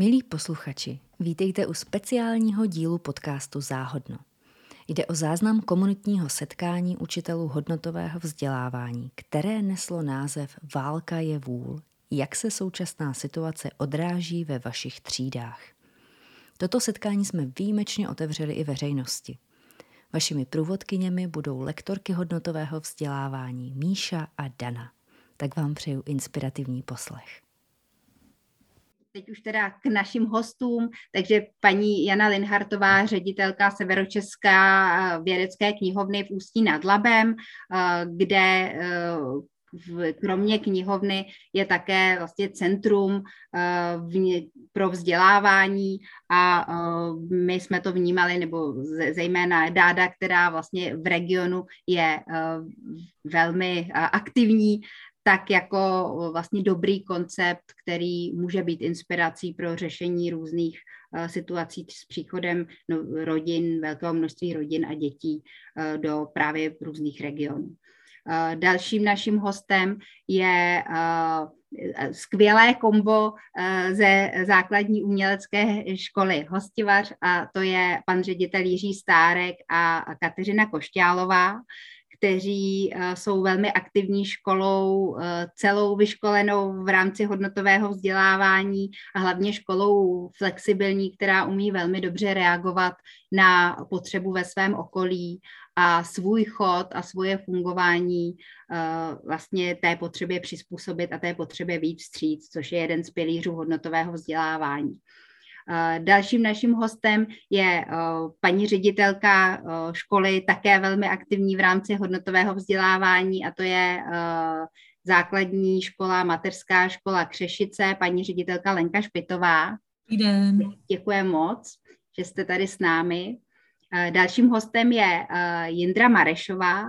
Milí posluchači, vítejte u speciálního dílu podcastu Záhodno. Jde o záznam komunitního setkání učitelů hodnotového vzdělávání, které neslo název Válka je vůl, jak se současná situace odráží ve vašich třídách. Toto setkání jsme výjimečně otevřeli i veřejnosti. Vašimi průvodkyněmi budou lektorky hodnotového vzdělávání Míša a Dana. Tak vám přeju inspirativní poslech teď už teda k našim hostům, takže paní Jana Linhartová, ředitelka Severočeská vědecké knihovny v Ústí nad Labem, eh, kde eh, kromě knihovny je také vlastně centrum pro vzdělávání a my jsme to vnímali, nebo zejména Dáda, která vlastně v regionu je velmi aktivní, tak jako vlastně dobrý koncept, který může být inspirací pro řešení různých uh, situací s příchodem no, rodin, velkého množství rodin a dětí uh, do právě různých regionů. Uh, dalším naším hostem je skvělé kombo ze základní umělecké školy Hostivař a to je pan ředitel Jiří Stárek a Kateřina Košťálová, kteří eh, jsou velmi aktivní školou, eh, celou vyškolenou v rámci hodnotového vzdělávání a hlavně školou flexibilní, která umí velmi dobře reagovat na potřebu ve svém okolí a svůj chod a svoje fungování eh, vlastně té potřebě přizpůsobit a té potřebě víc vstříc, což je jeden z pilířů hodnotového vzdělávání. Dalším naším hostem je paní ředitelka školy, také velmi aktivní v rámci hodnotového vzdělávání a to je základní škola, mateřská škola Křešice, paní ředitelka Lenka Špitová. Dobrý den. Děkuji moc, že jste tady s námi. Eh, dalším hostem je eh, Jindra Marešová,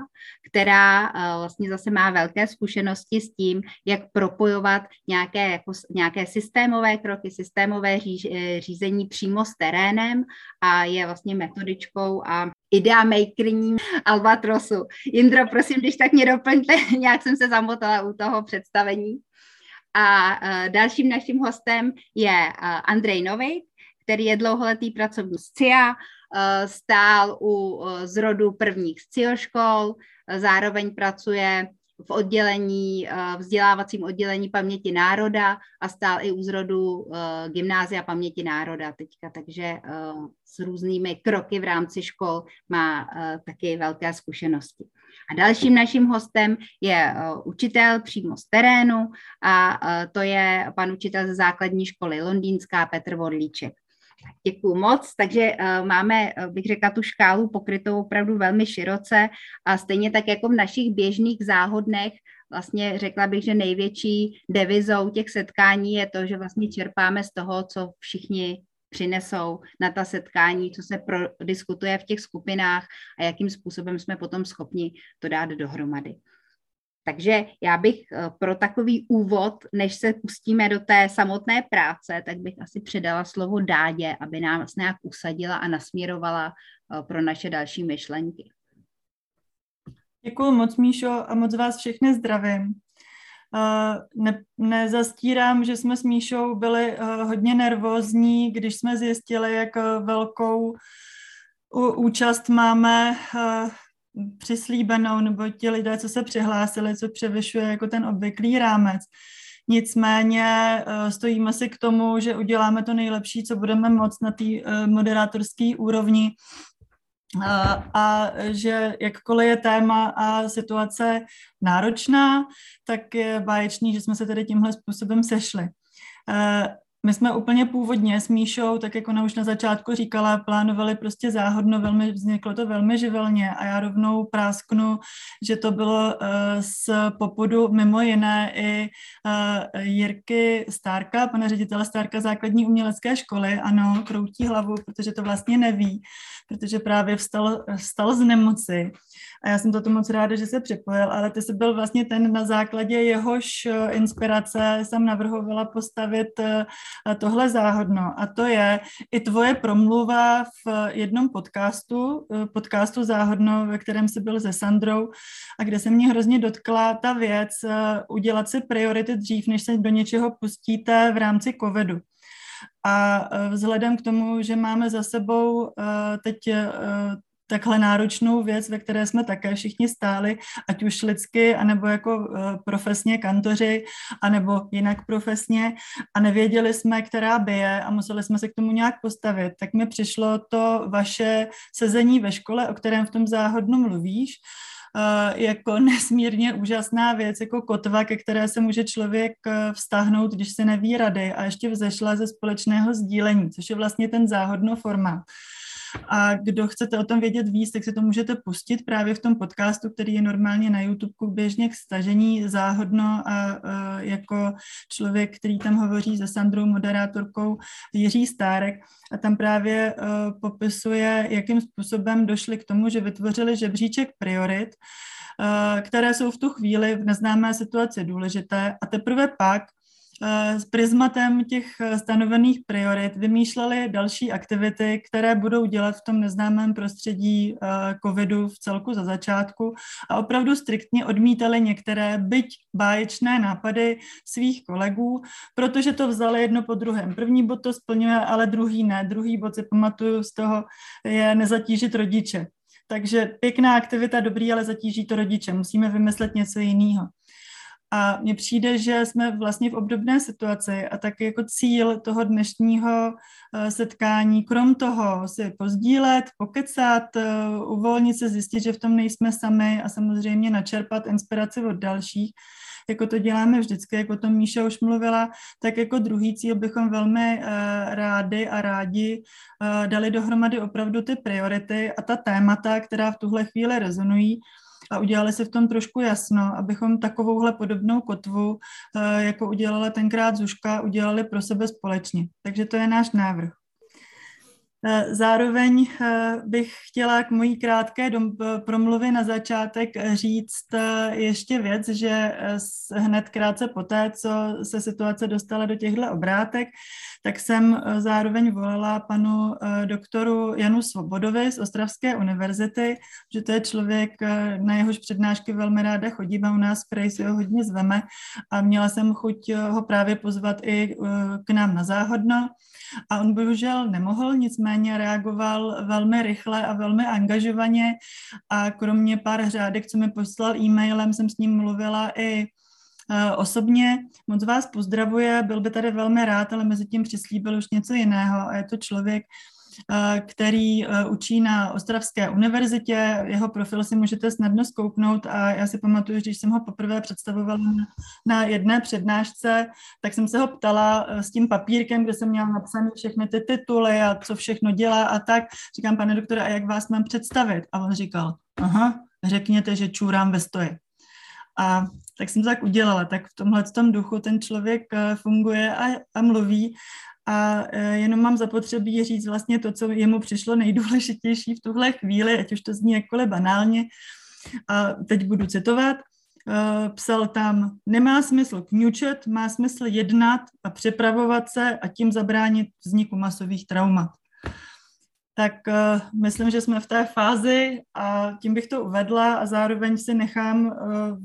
která eh, vlastně zase má velké zkušenosti s tím, jak propojovat nějaké, jako, nějaké systémové kroky, systémové řízení přímo s terénem a je vlastně metodičkou a idea makerní Albatrosu. Jindro, prosím, když tak mě doplňte, nějak jsem se zamotala u toho představení. A dalším naším hostem je Andrej Novik, který je dlouholetý pracovník z CIA, stál u eh, zrodu prvních scioškol, eh, zároveň pracuje v oddělení, vzdělávacím oddělení paměti národa a stál i u zrodu gymnázia paměti národa teďka, takže s různými kroky v rámci škol má taky velké zkušenosti. A dalším naším hostem je učitel přímo z terénu a to je pan učitel ze základní školy Londýnská Petr Vodlíček. Děkuji moc, takže uh, máme, uh, bych řekla, tu škálu pokrytou opravdu velmi široce a stejně tak jako v našich běžných záhodnech, vlastně řekla bych, že největší devizou těch setkání je to, že vlastně čerpáme z toho, co všichni přinesou na ta setkání, co se prodiskutuje v těch skupinách a jakým způsobem jsme potom schopni to dát dohromady. Takže já bych eh, pro takový úvod, než se pustíme do té samotné práce, tak bych asi předala slovo Dádě, aby nás nějak usadila a nasměrovala eh, pro naše další myšlenky. Děkuji moc, Míšo, a moc vás všechny zdravím. Eh, ne, nezastírám, že jsme s Míšou byli hodně nervózní, když jsme zjistili, jak velkou účast máme přislíbenou, nebo ti lidé, co se přihlásili, co převyšuje jako ten obvyklý rámec. Nicméně eh, stojíme si k tomu, že uděláme to nejlepší, co budeme moc na té eh, moderátorské úrovni a, a že jakkoliv je téma a situace náročná, tak je báječný, že jsme se tedy tímhle způsobem sešli. My jsme úplně původně s Míšou, tak jako ona už na začátku říkala, plánovali prostě záhodno, velmi, vzniklo to velmi živelně a já rovnou prásknu, že to bylo uh, z popudu mimo jiné i uh, Jirky Stárka, pana ředitele Stárka základní umělecké školy, ano, kroutí hlavu, protože to vlastně neví, protože právě vstal, vstal z nemoci. A já jsem to moc ráda, že se připojil, ale ty jsi byl vlastně ten na základě jehož eh, inspirace jsem navrhovala postavit tohle záhodno a to je i tvoje promluva v jednom podcastu, eh, podcastu záhodno, ve kterém jsi byl se Sandrou a kde se mě hrozně dotkla ta věc udělat si priority dřív, než se do něčeho pustíte v rámci covidu. A vzhledem k tomu, že máme za sebou teď takhle náročnou věc, ve které jsme také všichni stáli, ať už lidsky, anebo jako uh, profesně kantoři, anebo jinak profesně a nevěděli jsme, která by je a museli jsme se k tomu nějak postavit, tak mi přišlo to vaše sezení ve škole, o kterém v tom záhodnu mluvíš, Uh, jako nesmírně úžasná věc, jako kotva, ke které se může člověk vztáhnout, když se neví rady a ještě vzešla ze společného sdílení, což je vlastně ten záhodno formát. A kdo chcete o tom vědět víc, tak si to můžete pustit právě v tom podcastu, který je normálně na YouTube běžně k stažení záhodno. A, a jako člověk, který tam hovoří se Sandrou, moderátorkou Jiří Stárek. A tam právě uh, popisuje, jakým způsobem došli k tomu, že vytvořili žebříček priorit, které jsou v tu chvíli v neznámé situaci důležité. A teprve pak s prismatem těch eh, stanovených priorit vymýšleli další aktivity, které budou dělat v tom neznámém prostředí eh, covidu v celku za začátku a opravdu striktně odmítali některé, byť báječné nápady svých kolegů, protože to vzali jedno po druhém. První bod to splňuje, ale druhý ne. Druhý bod si pamatuju z toho je nezatížit rodiče. Takže pěkná aktivita, dobrý, ale zatíží to rodiče. Musíme vymyslet něco jiného. A mně přijde, že jsme vlastně v obdobné situaci a tak jako cíl toho dnešního eh, setkání, krom toho si pozdílet, pokecat, eh, uvolnit se, zjistit, že v tom nejsme sami a samozřejmě načerpat inspiraci od dalších, jako to děláme vždycky, jako to Míša už mluvila, tak jako druhý cíl bychom velmi uh, rádi a rádi dali dohromady opravdu ty priority a ta témata, která v tuhle chvíli rezonují, a udělali si v tom trošku jasno, abychom takovouhle podobnou kotvu, eh, jako udělala tenkrát Zuška, udělali pro sebe společně. Takže to je náš návrh. Eh, zároveň eh, bych chtěla k mojí krátké promluvě na začátek říct ještě věc, že hned krátce poté, co se situace dostala do těchto obrátek, tak jsem zároveň volala panu doktoru Janu Svobodovi z Ostravské univerzity, že to je člověk, na jehož přednášky velmi ráda chodím a u nás v si ho hodně zveme a měla jsem chuť ho právě pozvat i k nám na záhodno a on bohužel nemohl, nicméně reagoval velmi rychle a velmi angažovaně a kromě pár řádek, co mi poslal e-mailem, jsem s ním mluvila i e, osobně. Moc vás pozdravuje, byl by tady velmi rád, ale mezi tím přislíbil už něco jiného a je to člověk, který eh, učí na Ostravské univerzitě. Jeho profil si můžete snadno zkouknout a já si pamatuju, že když jsem ho poprvé představovala na jedné přednášce, tak jsem se ho ptala eh, s tím papírkem, kde jsem měla napsané všechny ty tituly a co všechno dělá a tak. Říkám, pane doktore, a jak vás mám představit? A on říkal, aha, řekněte, že čůrám ve stoji. A tak jsem to tak udělala. Tak v tomhle tom duchu ten člověk funguje a, a mluví a e, jenom mám zapotřebí říct vlastně to, co jemu přišlo nejdůležitější v tuhle chvíli, ať už to zní jakkoliv banálně. A teď budu citovat. E, psal tam, nemá smysl kňučet, má smysl jednat a připravovat se a tím zabránit vzniku masových traumat tak uh, myslím, že jsme v té fázi a tím bych to uvedla a zároveň si nechám uh,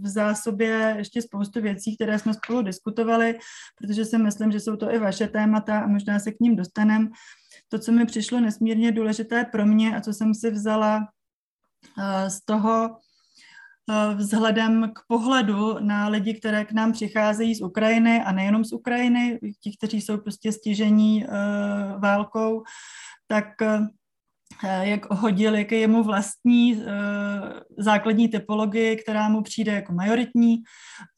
v zásobě ještě spoustu věcí, které jsme spolu diskutovali, protože si myslím, že jsou to i vaše témata a možná se k ním dostaneme. To, co mi přišlo nesmírně důležité pro mě a co jsem si vzala uh, z toho, vzhledem k pohledu na lidi, které k nám přicházejí z Ukrajiny a nejenom z Ukrajiny, ti, kteří jsou prostě stižení válkou, tak Eh, jak hodil, jak je mu vlastní uh, základní typologii, která mu přijde jako majoritní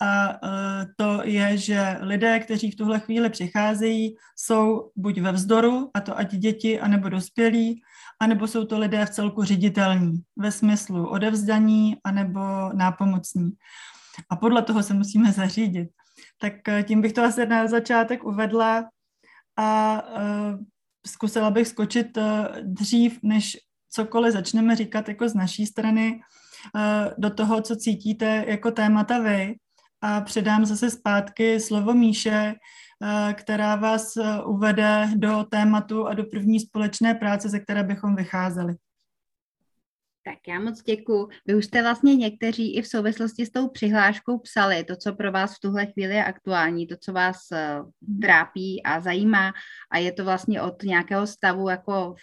a to je, že lidé, kteří v tuhle chvíli přicházejí, jsou buď ve vzdoru, a to ať děti, anebo dospělí, anebo jsou to lidé v celku ředitelní, ve smyslu odevzdaní, anebo nápomocní. A podle toho se musíme zařídit. Tak tím bych to asi na začátek uvedla a zkusila bych skočit eh, dřív, než cokoliv začneme říkat jako z naší strany, eh, do toho, co cítíte jako témata vy. A předám zase zpátky slovo Míše, eh, která vás uvede do tématu a do první společné práce, ze které bychom vycházeli. Tak já moc děkuji. Vy už jste vlastně někteří i v souvislosti s tou přihláškou psali to, co pro vás v tuhle chvíli je aktuální, to, co vás uh, trápí a zajímá a je to vlastně od nějakého stavu jako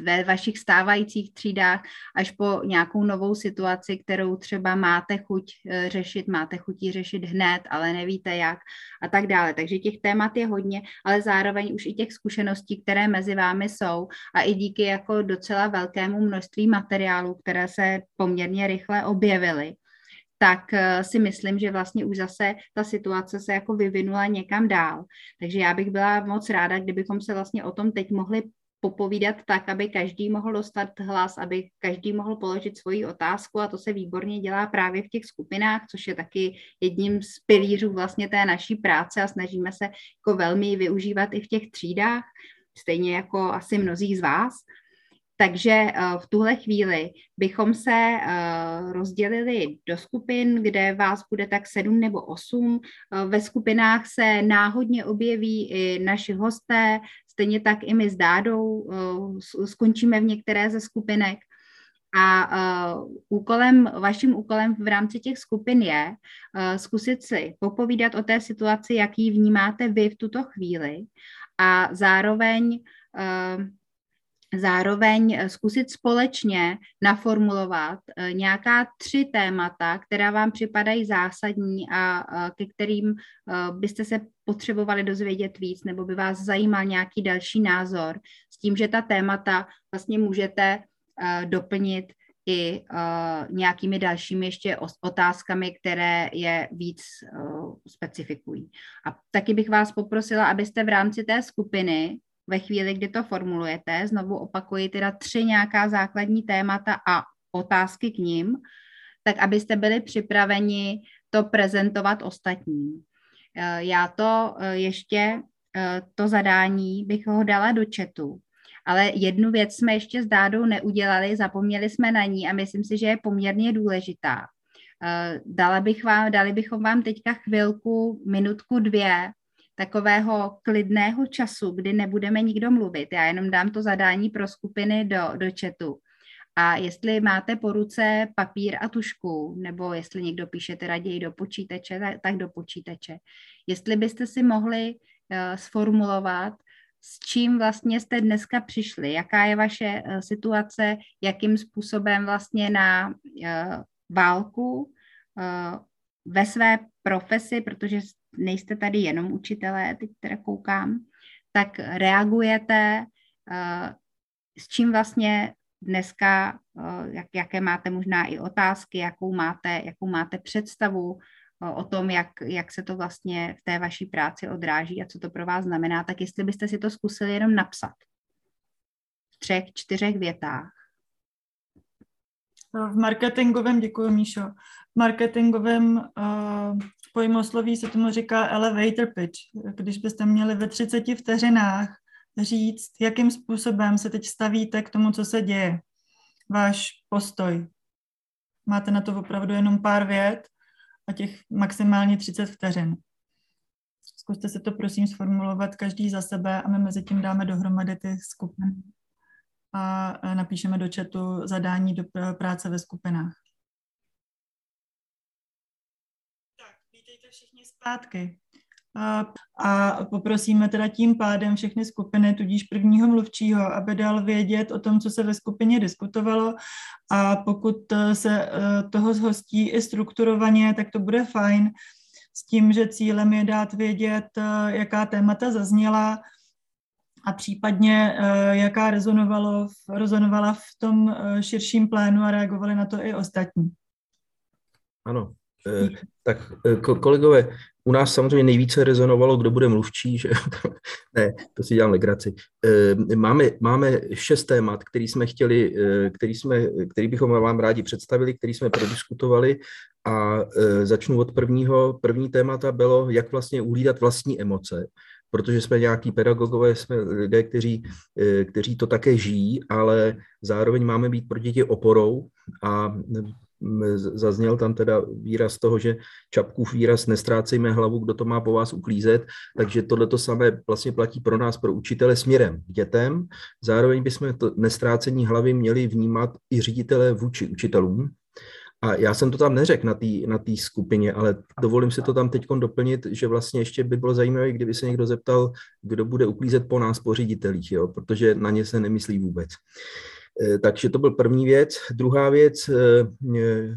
ve vašich stávajících třídách až po nějakou novou situaci, kterou třeba máte chuť eh, řešit, máte chutí řešit hned, ale nevíte jak a tak dále. Takže těch témat je hodně, ale zároveň už i těch zkušeností, které mezi vámi jsou a i díky jako docela velkému množství materiálů, které se poměrně rychle objevily, tak eh, si myslím, že vlastně už zase ta situace se jako vyvinula někam dál. Takže já bych byla moc ráda, kdybychom se vlastně o tom teď mohli popovídat tak, aby každý mohl dostat hlas, aby každý mohl položit svoji otázku a to se výborně dělá právě v těch skupinách, což je taky jedním z pilířů vlastně té naší práce a snažíme se jako velmi využívat i v těch třídách, stejně jako asi mnozí z vás. Takže eh, v tuhle chvíli bychom se eh, rozdělili do skupin, kde vás bude tak sedm nebo osm. Eh, ve skupinách se náhodně objeví i naši hosté, stejně tak i my s Dádou skončíme v některé ze skupinek. A uh, úkolem, vaším úkolem v rámci těch skupin je uh, zkusit si popovídat o té situaci, jak ji vnímáte vy v tuto chvíli a zároveň uh, zároveň eh, zkusit společně naformulovat eh, nějaká tři témata, která vám připadají zásadní a ke kterým eh, byste se potřebovali dozvědět víc, nebo by vás zajímal nějaký další názor, s tím, že ta témata vlastně můžete doplnit i nějakými dalšími ještě otázkami, které je víc specifikují. A taky bych vás poprosila, abyste v rámci té skupiny ve chvíli, kdy to formulujete, znovu opakuji teda tři nějaká základní témata a otázky k ním, tak abyste byli připraveni to prezentovat ostatním. Eh, já to eh, ještě, eh, to zadání bych ho dala do chatu, ale jednu věc jsme ještě s Dádou neudělali, zapomněli jsme na ní a myslím si, že je poměrně důležitá. Dala bych vám, dali bychom vám teďka chvilku, minutku, dvě, takového klidného času, kdy nebudeme nikdo mluvit. Já jenom dám to zadání pro skupiny do, do chatu. A jestli máte po ruce papír a tušku, nebo jestli někdo píšete raději do počítače, tak, tak do počítače. Jestli byste si mohli uh, sformulovat, s čím vlastně jste dneska přišli, jaká je vaše uh, situace, jakým způsobem vlastně na uh, válku uh, ve své profesi, protože nejste tady jenom učitelé, teď teda koukám, tak reagujete, uh, s čím vlastně dneska, uh, jak, jaké máte možná i otázky, jakou máte, jakou máte představu uh, o tom, jak, jak se to vlastně v té vaší práci odráží a co to pro vás znamená, tak jestli byste si to zkusili jenom napsat v třech, čtyřech větách. V marketingovém, děkuji Míšo, v marketingovém uh, pojmosloví se tomu říká elevator pitch. Když byste měli ve 30 vteřinách říct, jakým způsobem se teď stavíte k tomu, co se děje. Váš postoj. Máte na to opravdu jenom pár vět a těch maximálně 30 vteřin. Zkuste se to prosím sformulovat každý za sebe a my mezi tím dáme dohromady ty skupiny a napíšeme do chatu zadání do práce ve skupinách. Všichni zpátky. A, a poprosíme teda tím pádem všechny skupiny, tudíž prvního mluvčího, aby dal vědět o tom, co se ve skupině diskutovalo a pokud se e, toho zhostí i strukturovaně, tak to bude fajn s tím, že cílem je dát vědět, e, jaká témata zazněla a případně jaká rezonovalo, rezonovala v tom širším plénu a reagovali na to i ostatní. Ano, Eh, tak eh, kolegové, u nás samozřejmě nejvíce rezonovalo, kdo bude mluvčí, že ne, to si dělám legraci. Eh, máme, máme šest témat, který jsme chtěli, který, jsme, který bychom vám rádi představili, který jsme prodiskutovali a začnu od prvního. První témata bylo, jak vlastně uhlídat vlastní emoce, protože jsme nějaký pedagogové, jsme lidé, kteří, kteří to také žijí, ale zároveň máme být pro děti oporou a zazněl tam teda výraz toho, že Čapkův výraz nestrácejme hlavu, kdo to má po vás uklízet, takže tohle to samé vlastně platí pro nás, pro učitele směrem k dětem. Zároveň bychom to nestrácení hlavy měli vnímat i ředitele vůči učitelům, a já jsem to tam neřekl na té na tý skupině, ale dovolím si to tam teď doplnit, že vlastně ještě by bylo zajímavé, kdyby se někdo zeptal, kdo bude uklízet po nás, po ředitelích, jo? protože na ně se nemyslí vůbec. E, takže to byl první věc. Druhá věc, e, e,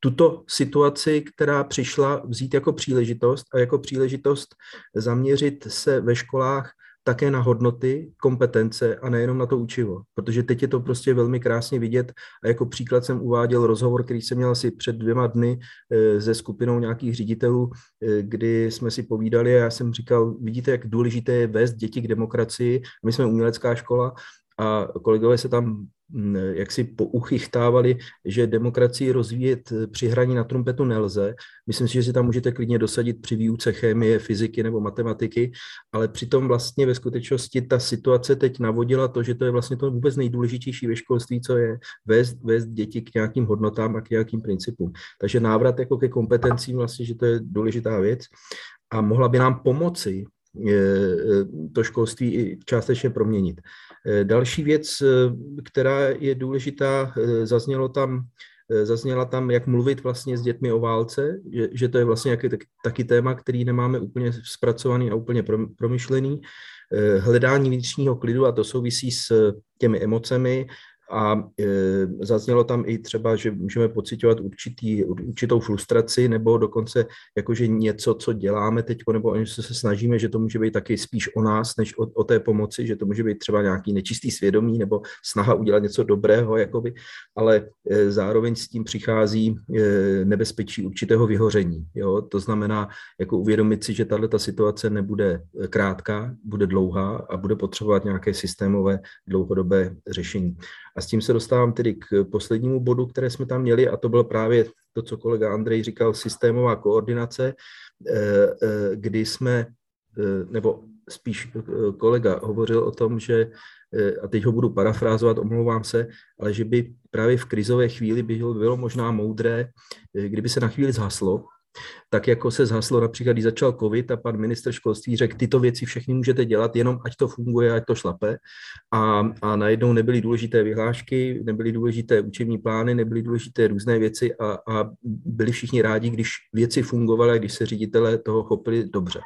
tuto situaci, která přišla vzít jako příležitost a jako příležitost zaměřit se ve školách také na hodnoty, kompetence a nejenom na to učivo. Protože teď je to prostě velmi krásně vidět a jako příklad jsem uváděl rozhovor, který jsem měl asi před dvěma dny eh, se skupinou nějakých ředitelů, eh, kdy jsme si povídali a já jsem říkal, vidíte, jak důležité je vést děti k demokracii. My jsme umělecká škola a kolegové se tam mm, jak si pouchychtávali, že demokracii rozvíjet při hraní na trumpetu nelze. Myslím si, že si tam můžete klidně dosadit při výuce chemie, fyziky nebo matematiky, ale přitom vlastně ve skutečnosti ta situace teď navodila to, že to je vlastně to vůbec nejdůležitější ve školství, co je vést, vést děti k nějakým hodnotám a k nějakým principům. Takže návrat jako ke kompetencím vlastně, že to je důležitá věc a mohla by nám pomoci to školství částečně proměnit. Eh, další věc, eh, která je důležitá, eh, zaznělo tam, zazněla tam, jak mluvit vlastně s dětmi o válce, že, že to je vlastně jaký, taky téma, který nemáme úplně zpracovaný a úplně promyšlený. Hledání vnitřního klidu a to souvisí s těmi emocemi, a e, zaznělo tam i třeba, že můžeme pocitovat určitý, určitou frustraci nebo dokonce jakože něco, co děláme teď, nebo něco se snažíme, že to může být taky spíš o nás, než o, o té pomoci, že to může být třeba nějaký nečistý svědomí nebo snaha udělat něco dobrého, jakoby, ale e, zároveň s tím přichází e, nebezpečí určitého vyhoření. Jo? To znamená, jako uvědomit si, že tahle ta situace nebude krátká, bude dlouhá a bude potřebovat nějaké systémové dlouhodobé řešení. A s tím se dostávám tedy k poslednímu bodu, které jsme tam měli, a to bylo právě to, co kolega Andrej říkal, systémová koordinace, eh, eh, kdy jsme, eh, nebo spíš kolega hovořil o tom, že, a teď ho budu parafrázovat, omlouvám se, ale že by právě v krizové chvíli by bylo možná moudré, kdyby se na chvíli zhaslo, tak jako se zhaslo například, když začal covid a pan minister školství řekl, tyto věci všechny můžete dělat, jenom ať to funguje, ať to šlape. A, a najednou nebyly důležité vyhlášky, nebyly důležité učební plány, nebyly důležité různé věci a, a byli všichni rádi, když věci fungovaly, když se ředitelé toho chopili dobře.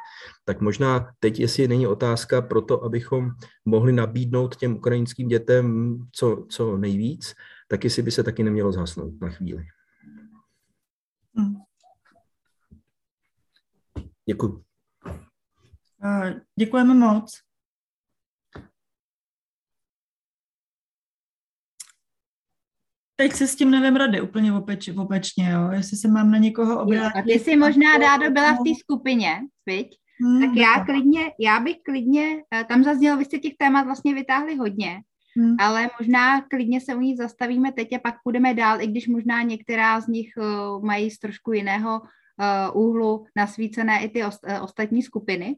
Tak možná teď, jestli není otázka pro to, abychom mohli nabídnout těm ukrajinským dětem co, co nejvíc, tak jestli by se taky nemělo zhasnout na chvíli. Hmm. Děkuji. Děkujeme moc. Teď se s tím nevím rady, úplně opeč, opečně, jo? jestli se mám na někoho obrátit. A ty jsi možná, Dádo, byla v té skupině, viď? Hmm, tak já klidně, já bych klidně, eh, tam zaznělo, vy jste těch témat vlastně vytáhli hodně, hmm. ale možná klidně se u nich zastavíme teď a pak půjdeme dál, i když možná některá z nich uh, mají z trošku jiného uh, úhlu nasvícené i ty uh, ostatní skupiny.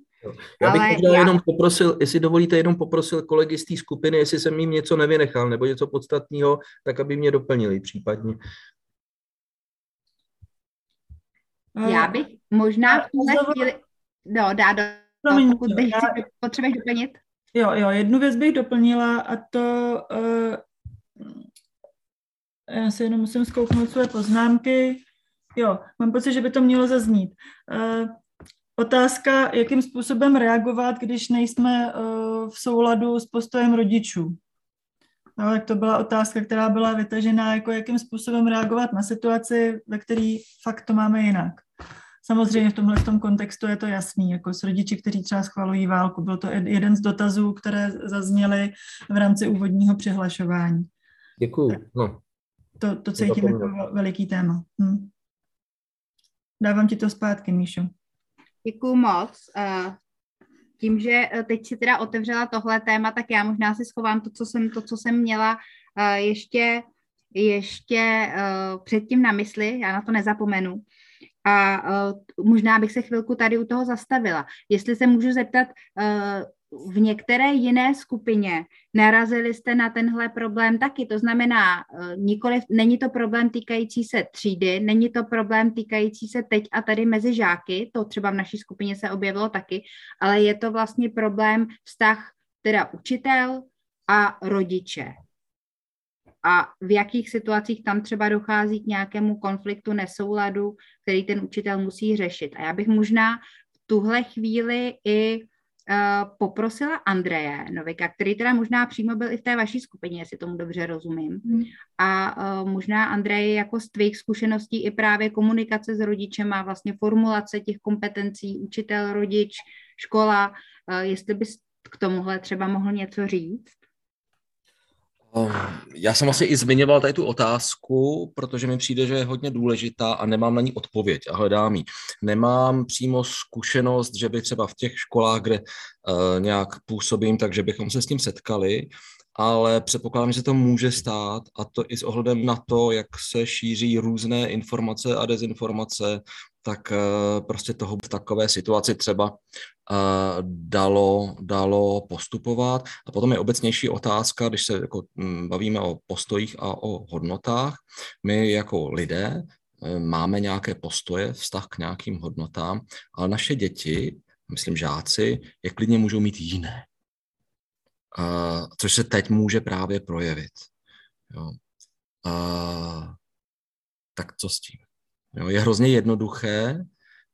Já bych Ale já... jenom poprosil, jestli dovolíte, jenom poprosil kolegy z té skupiny, jestli jsem jim něco nevynechal nebo něco podstatného, tak aby mě doplnili případně. Já bych možná v tuhle chvíli... No, dá do... Pokud bych já... potřebuješ doplnit. Jo, jo, jednu věc bych doplnila a to... Uh, já si jenom musím zkouknout své poznámky. Jo, mám pocit, že by to mělo zaznít. Uh, otázka, jakým způsobem reagovat, když nejsme uh, v souladu s postojem rodičů. No, tak to byla otázka, která byla vytažená, jako jakým způsobem reagovat na situaci, ve které fakt to máme jinak. Samozřejmě v tomhle v tom kontextu je to jasný, jako s rodiči, kteří třeba schvalují válku. Byl to jeden z dotazů, které zazněly v rámci úvodního přihlašování. Děkuju. No. To, to cítím jako veliký téma. Hm. Dávám ti to zpátky, Míšo. Děkuju moc. Eh, tím, že eh, teď si teda otevřela tohle téma, tak já možná si schovám to, co jsem, to, co jsem měla eh, ještě, ještě předtím na mysli, já na to nezapomenu. A možná bych se chvilku tady u toho zastavila. Jestli se můžu zeptat, v některé jiné skupině narazili jste na tenhle problém taky. To znamená, eh, nikoli, není to problém týkající se třídy, není to problém týkající se teď a tady mezi žáky, to třeba v naší skupině se objevilo taky, ale je to vlastně problém vztah teda učitel a rodiče. A v jakých situacích tam třeba dochází k nějakému konfliktu, nesouladu, který ten učitel musí řešit. A já bych možná v tuhle chvíli i poprosila Andreje Novika, který teda možná přímo byl i v té vaší skupině, jestli tomu dobře rozumím. Hmm. A uh, možná Andrej jako z tvých zkušeností i právě komunikace s rodičem a vlastně formulace těch kompetencí učitel, rodič, škola, uh, jestli bys k tomuhle třeba mohl něco říct? Um, já jsem vlastně i zmiňoval tady tu otázku, protože mi přijde, že je hodně důležitá a nemám na ní odpověď a hledám ji. Nemám přímo zkušenost, že by třeba v těch školách, kde uh, nějak působím, takže bychom se s tím setkali, ale předpokládám, že se to může stát a to i s ohledem na to, jak se šíří různé informace a dezinformace, tak uh, prostě toho v takové situaci třeba dalo, dalo postupovat. A potom je obecnější otázka, když se jako mm, bavíme o postojích a o hodnotách. My jako lidé e, máme nějaké postoje, vztah k nějakým hodnotám, ale naše děti, myslím žáci, je klidně můžou mít jiné. Což se teď může právě projevit. Jo. Tak co s tím? Jo, je hrozně jednoduché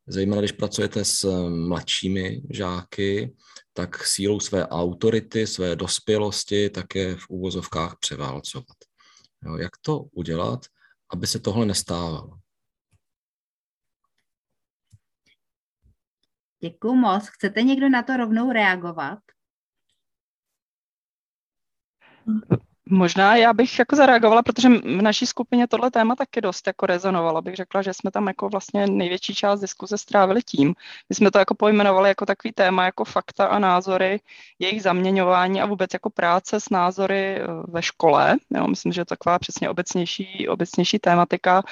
zejména když pracujete s eh, mladšími žáky, tak sílou své autority, své dospělosti také v úvozovkách převálcovat. Jo, jak to udělat, aby se tohle nestávalo? Děkuji moc. Chcete někdo na to rovnou reagovat? Možná já bych jako zareagovala, protože v naší skupině tohle téma taky dost jako rezonovalo. Bych řekla, že jsme tam jako vlastně největší část diskuze strávili tím. My jsme to jako pojmenovali jako takový téma, jako fakta a názory, jejich zaměňování a vůbec jako práce s názory eh, ve škole. Jo, myslím, že je to taková přesně obecnější, obecnější tématika.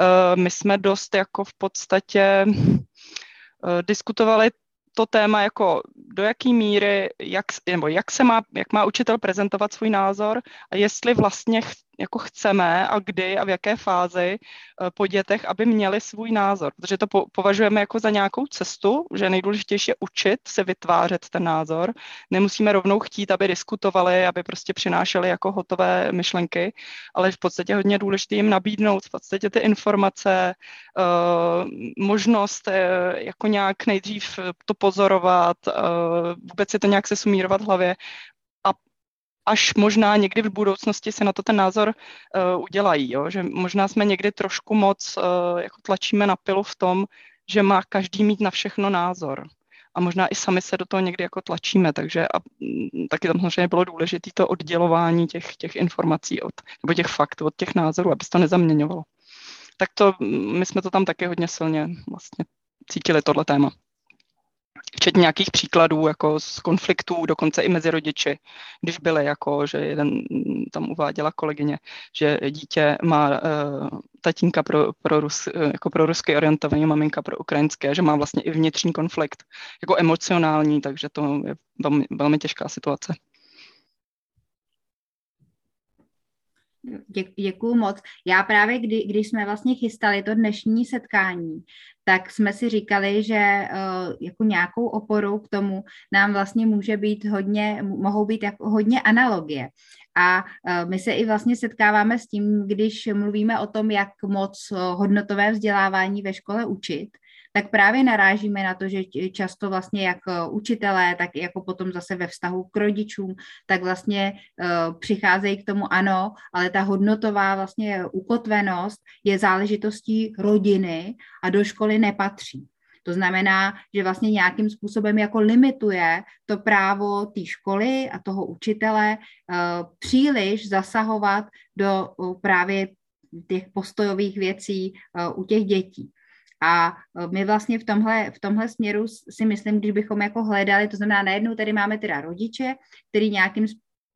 Eh, my jsme dost jako v podstatě eh, diskutovali to téma jako do jaké míry, jak, nebo jak se má, jak má učitel prezentovat svůj názor a jestli vlastně jako chceme a kdy a v jaké fázi eh, po dětech, aby měli svůj názor. Protože to po, považujeme jako za nějakou cestu, že nejdůležitější je učit se vytvářet ten názor. Nemusíme rovnou chtít, aby diskutovali, aby prostě přinášeli jako hotové myšlenky, ale v podstatě hodně důležité jim nabídnout v podstatě ty informace, uh, možnost uh, jako nějak nejdřív to pozorovat, vůbec si to nějak se sumírovat v hlavě až možná někdy v budoucnosti se na to ten názor uh, udělají, jo? že možná jsme někdy trošku moc uh, jako tlačíme na pilu v tom, že má každý mít na všechno názor. A možná i sami se do toho někdy jako tlačíme, takže a, m, taky tam samozřejmě bylo důležité to oddělování těch, těch informací od, nebo těch faktů od těch názorů, aby se to nezaměňovalo. Tak to, my jsme to tam taky hodně silně vlastně cítili, tohle téma včetně nějakých příkladů jako z konfliktů, dokonce i mezi rodiči, když byly jako, že jeden tam uváděla kolegyně, že dítě má uh, tatínka pro, pro, Rus, uh, jako pro rusky orientovaný, maminka pro ukrajinské, že má vlastně i vnitřní konflikt, jako emocionální, takže to je velmi, velmi těžká situace. Děkuju moc. Já právě, kdy, když jsme vlastně chystali to dnešní setkání, tak jsme si říkali, že uh, jako nějakou oporou k tomu nám vlastně může být hodně, mohou být jako hodně analogie. A uh, my se i vlastně setkáváme s tím, když mluvíme o tom, jak moc hodnotové vzdělávání ve škole učit, tak právě narážíme na to, že často vlastně jak eh, učitelé, tak jako potom zase ve vztahu k rodičům, tak vlastně uh, přicházejí k tomu ano, ale ta hodnotová vlastně ukotvenost je záležitostí rodiny a do školy nepatří. To znamená, že vlastně nějakým způsobem jako limituje to právo té školy a toho učitele uh, příliš zasahovat do právě těch postojových věcí u těch dětí. A e, my vlastně v tomhle, v tomhle směru si myslím, když bychom jako hledali, to znamená najednou tady máme teda rodiče, který nějakým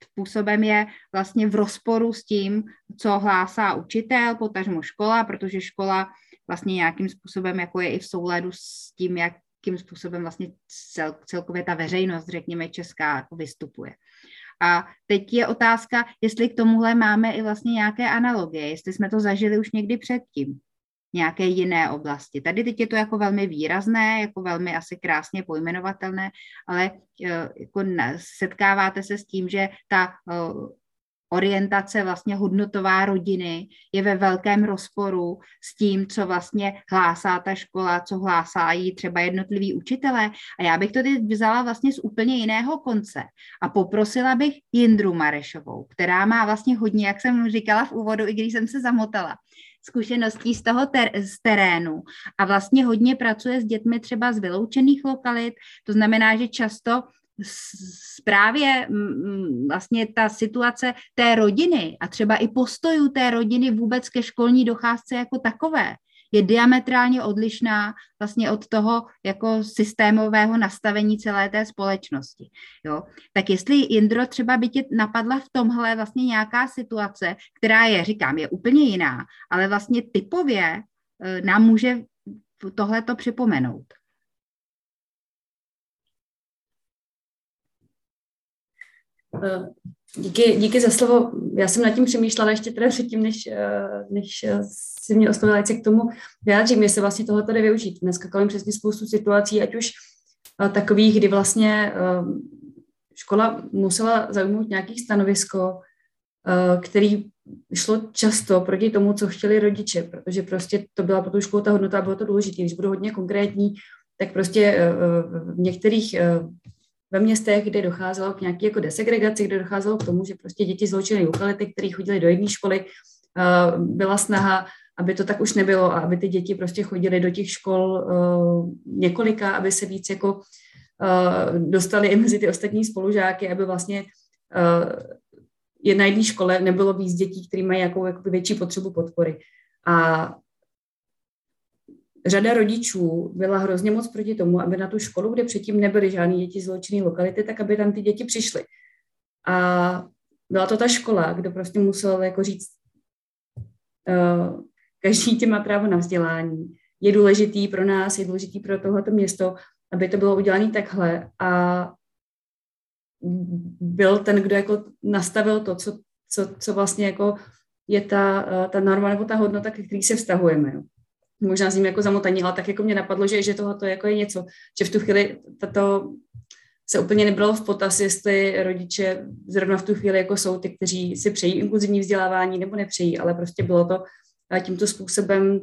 způsobem je vlastně v rozporu s tím, co hlásá učitel, potažmo škola, protože škola vlastně nějakým způsobem jako je i v souladu s tím, jak jakým způsobem vlastně cel, celkově ta veřejnost, řekněme, česká jako vystupuje. A teď je otázka, jestli k tomuhle máme i vlastně nějaké analogie, jestli jsme to zažili už někdy předtím nějaké jiné oblasti. Tady teď je to jako velmi výrazné, jako velmi asi krásně pojmenovatelné, ale eh, jako setkáváte se s tím, že ta eh, orientace vlastně hodnotová rodiny je ve velkém rozporu s tím, co vlastně hlásá ta škola, co hlásají třeba jednotliví učitelé. A já bych to teď vzala vlastně z úplně jiného konce a poprosila bych Jindru Marešovou, která má vlastně hodně, jak jsem říkala v úvodu, i když jsem se zamotala, zkušeností z toho ter- z terénu a vlastně hodně pracuje s dětmi třeba z vyloučených lokalit, to znamená, že často právě vlastně ta situace té rodiny a třeba i postojů té rodiny vůbec ke školní docházce jako takové je diametrálně odlišná vlastně od toho jako systémového nastavení celé té společnosti. Jo? Tak jestli Indro třeba by tě napadla v tomhle vlastně nějaká situace, která je, říkám, je úplně jiná, ale vlastně typově e, nám může tohle to připomenout. Eh, díky, díky za slovo. Já jsem nad tím přemýšlela ještě teda předtím, než, eh, než eh, si mě oslovila, se k tomu vyjádřím, jestli vlastně toho tady využít. Dneska kolem přesně spoustu situací, ať už takových, kdy vlastně škola musela zaujmout nějaký stanovisko, který šlo často proti tomu, co chtěli rodiče, protože prostě to byla pro tu školu ta hodnota, bylo to důležité. Když budu hodně konkrétní, tak prostě v některých ve městech, kde docházelo k nějaké jako desegregaci, kde docházelo k tomu, že prostě děti z vyloučené lokality, které chodily do jedné školy, eh, byla snaha, aby to tak už nebylo a aby ty děti prostě chodily do těch škol eh, několika, aby se víc jako eh, dostali i mezi ty ostatní spolužáky, aby vlastně je na jedné škole nebylo víc dětí, které mají jakou větší potřebu podpory. A řada rodičů byla hrozně moc proti tomu, aby na tu školu, kde předtím nebyly žádné děti z zločinné lokality, tak aby tam ty děti přišly. A byla to ta škola, kdo prostě musel jako říct, uh, každý tě má právo na vzdělání. Je důležitý pro nás, je důležitý pro tohleto město, aby to bylo udělané takhle. A byl ten, kdo jako nastavil to, co, co, co vlastně jako je ta, eh, ta norma nebo ta hodnota, ke který se vztahujeme. Jo možná s ním jako zamotaní, ale tak jako mě napadlo, že, že tohoto jako je něco, že v tu chvíli tato se úplně nebralo v potaz, jestli rodiče zrovna v tu chvíli jako jsou ty, kteří si přejí inkluzivní vzdělávání nebo nepřejí, ale prostě bylo to tímto způsobem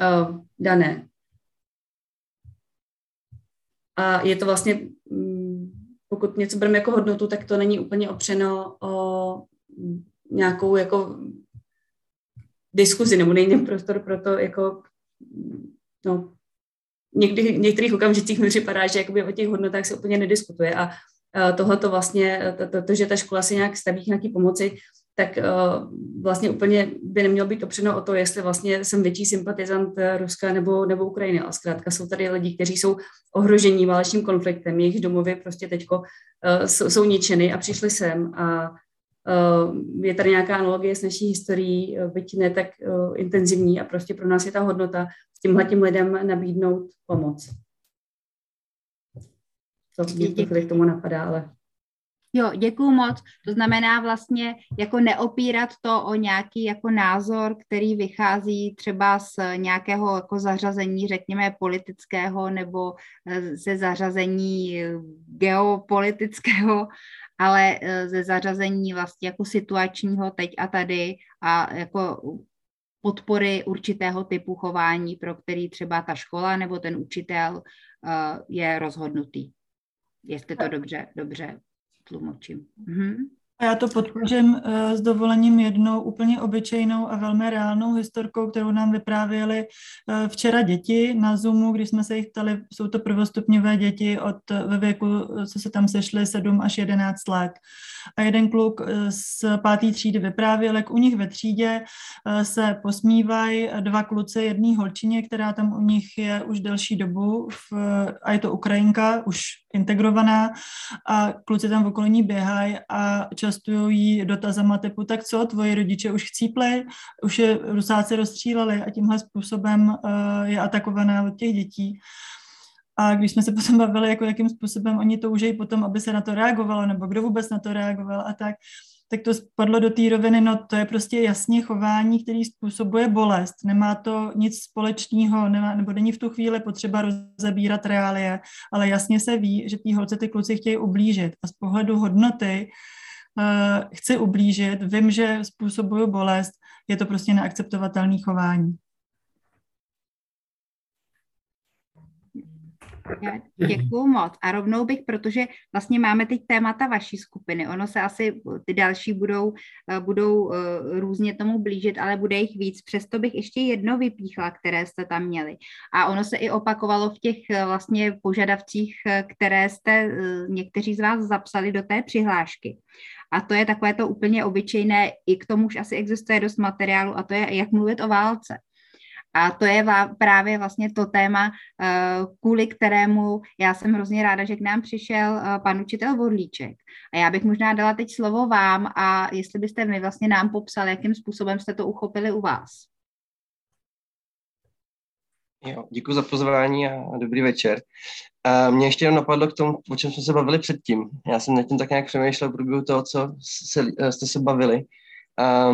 uh, dané. A je to vlastně, mm, pokud něco bereme jako hodnotu, tak to není úplně opřeno o nějakou jako diskuzi, nebo není prostor pro to jako no, někdy, v některých okamžicích mi připadá, že jakoby o těch hodnotách se úplně nediskutuje a tohle to vlastně, to, to, to, že ta škola si nějak staví nějaký pomoci, tak uh, vlastně úplně by nemělo být opřeno o to, jestli vlastně jsem větší sympatizant Ruska nebo, nebo Ukrajiny. Ale zkrátka jsou tady lidi, kteří jsou ohrožení válečným konfliktem, jejich domovy prostě teďko jsou, jsou ničeny a přišli sem a je tady nějaká analogie s naší historií, eh, byť ne tak eh, intenzivní a prostě pro nás je ta hodnota s tímhle tím lidem nabídnout pomoc. Co mě k tomu napadá, ale Jo, děkuju moc. To znamená vlastně jako neopírat to o nějaký jako názor, který vychází třeba z nějakého jako zařazení, řekněme, politického nebo ze zařazení geopolitického, ale e, ze zařazení vlastně jako situačního teď a tady a jako podpory určitého typu chování, pro který třeba ta škola nebo ten učitel e, je rozhodnutý. Jestli to dobře, dobře tlumočím. Mhm. A já to podpořím uh, s dovolením jednou úplně obyčejnou a velmi reálnou historkou, kterou nám vyprávěli uh, včera děti na Zoomu, když jsme se jich ptali, jsou to prvostupňové děti od ve věku, co se tam sešly, 7 až 11 let. A jeden kluk uh, z páté třídy vyprávěl, jak u nich ve třídě se posmívají dva kluci jedný holčině, která tam u nich je už delší dobu v, a je to Ukrajinka, už integrovaná a kluci tam v okolí běhají a častují jí dotazama typu, tak co, tvoji rodiče už chcípli, už je rusáci rozstříleli a tímhle způsobem uh, je atakovaná od těch dětí. A když jsme se potom bavili, jako jakým způsobem oni toužejí potom, aby se na to reagovalo, nebo kdo vůbec na to reagoval a tak, tak to spadlo do té roviny, no to je prostě jasně chování, který způsobuje bolest. Nemá to nic společného, nemá, nebo není v tu chvíli potřeba rozebírat reálie, ale jasně se ví, že tí holce ty kluci chtějí ublížit. A z pohledu hodnoty uh, chci ublížit, vím, že způsobuju bolest, je to prostě neakceptovatelné chování. Děkuju moc. A rovnou bych, protože vlastně máme teď témata vaší skupiny, ono se asi ty další budou, eh, budou eh, různě tomu blížit, ale bude jich víc. Přesto bych ještě jedno vypíchla, které jste tam měli. A ono se i opakovalo v těch eh, vlastně požadavcích, které jste někteří z vás zapsali do té přihlášky. A to je takové to úplně obyčejné, i k tomu už asi existuje dost materiálu, a to je, jak mluvit o válce. A to je právě vlastně to téma, eh, kvůli kterému já jsem hrozně ráda, že k nám přišel eh, pan učitel Vodlíček. A já bych možná dala teď slovo vám a jestli byste mi vlastně nám popsal, jakým způsobem jste to uchopili u vás. Jo, děkuji za pozvání a dobrý večer. A mě ještě jenom napadlo k tomu, o čem jsme se bavili předtím. Já jsem nad tím tak nějak přemýšlel v průběhu toho, co se, jste se bavili. A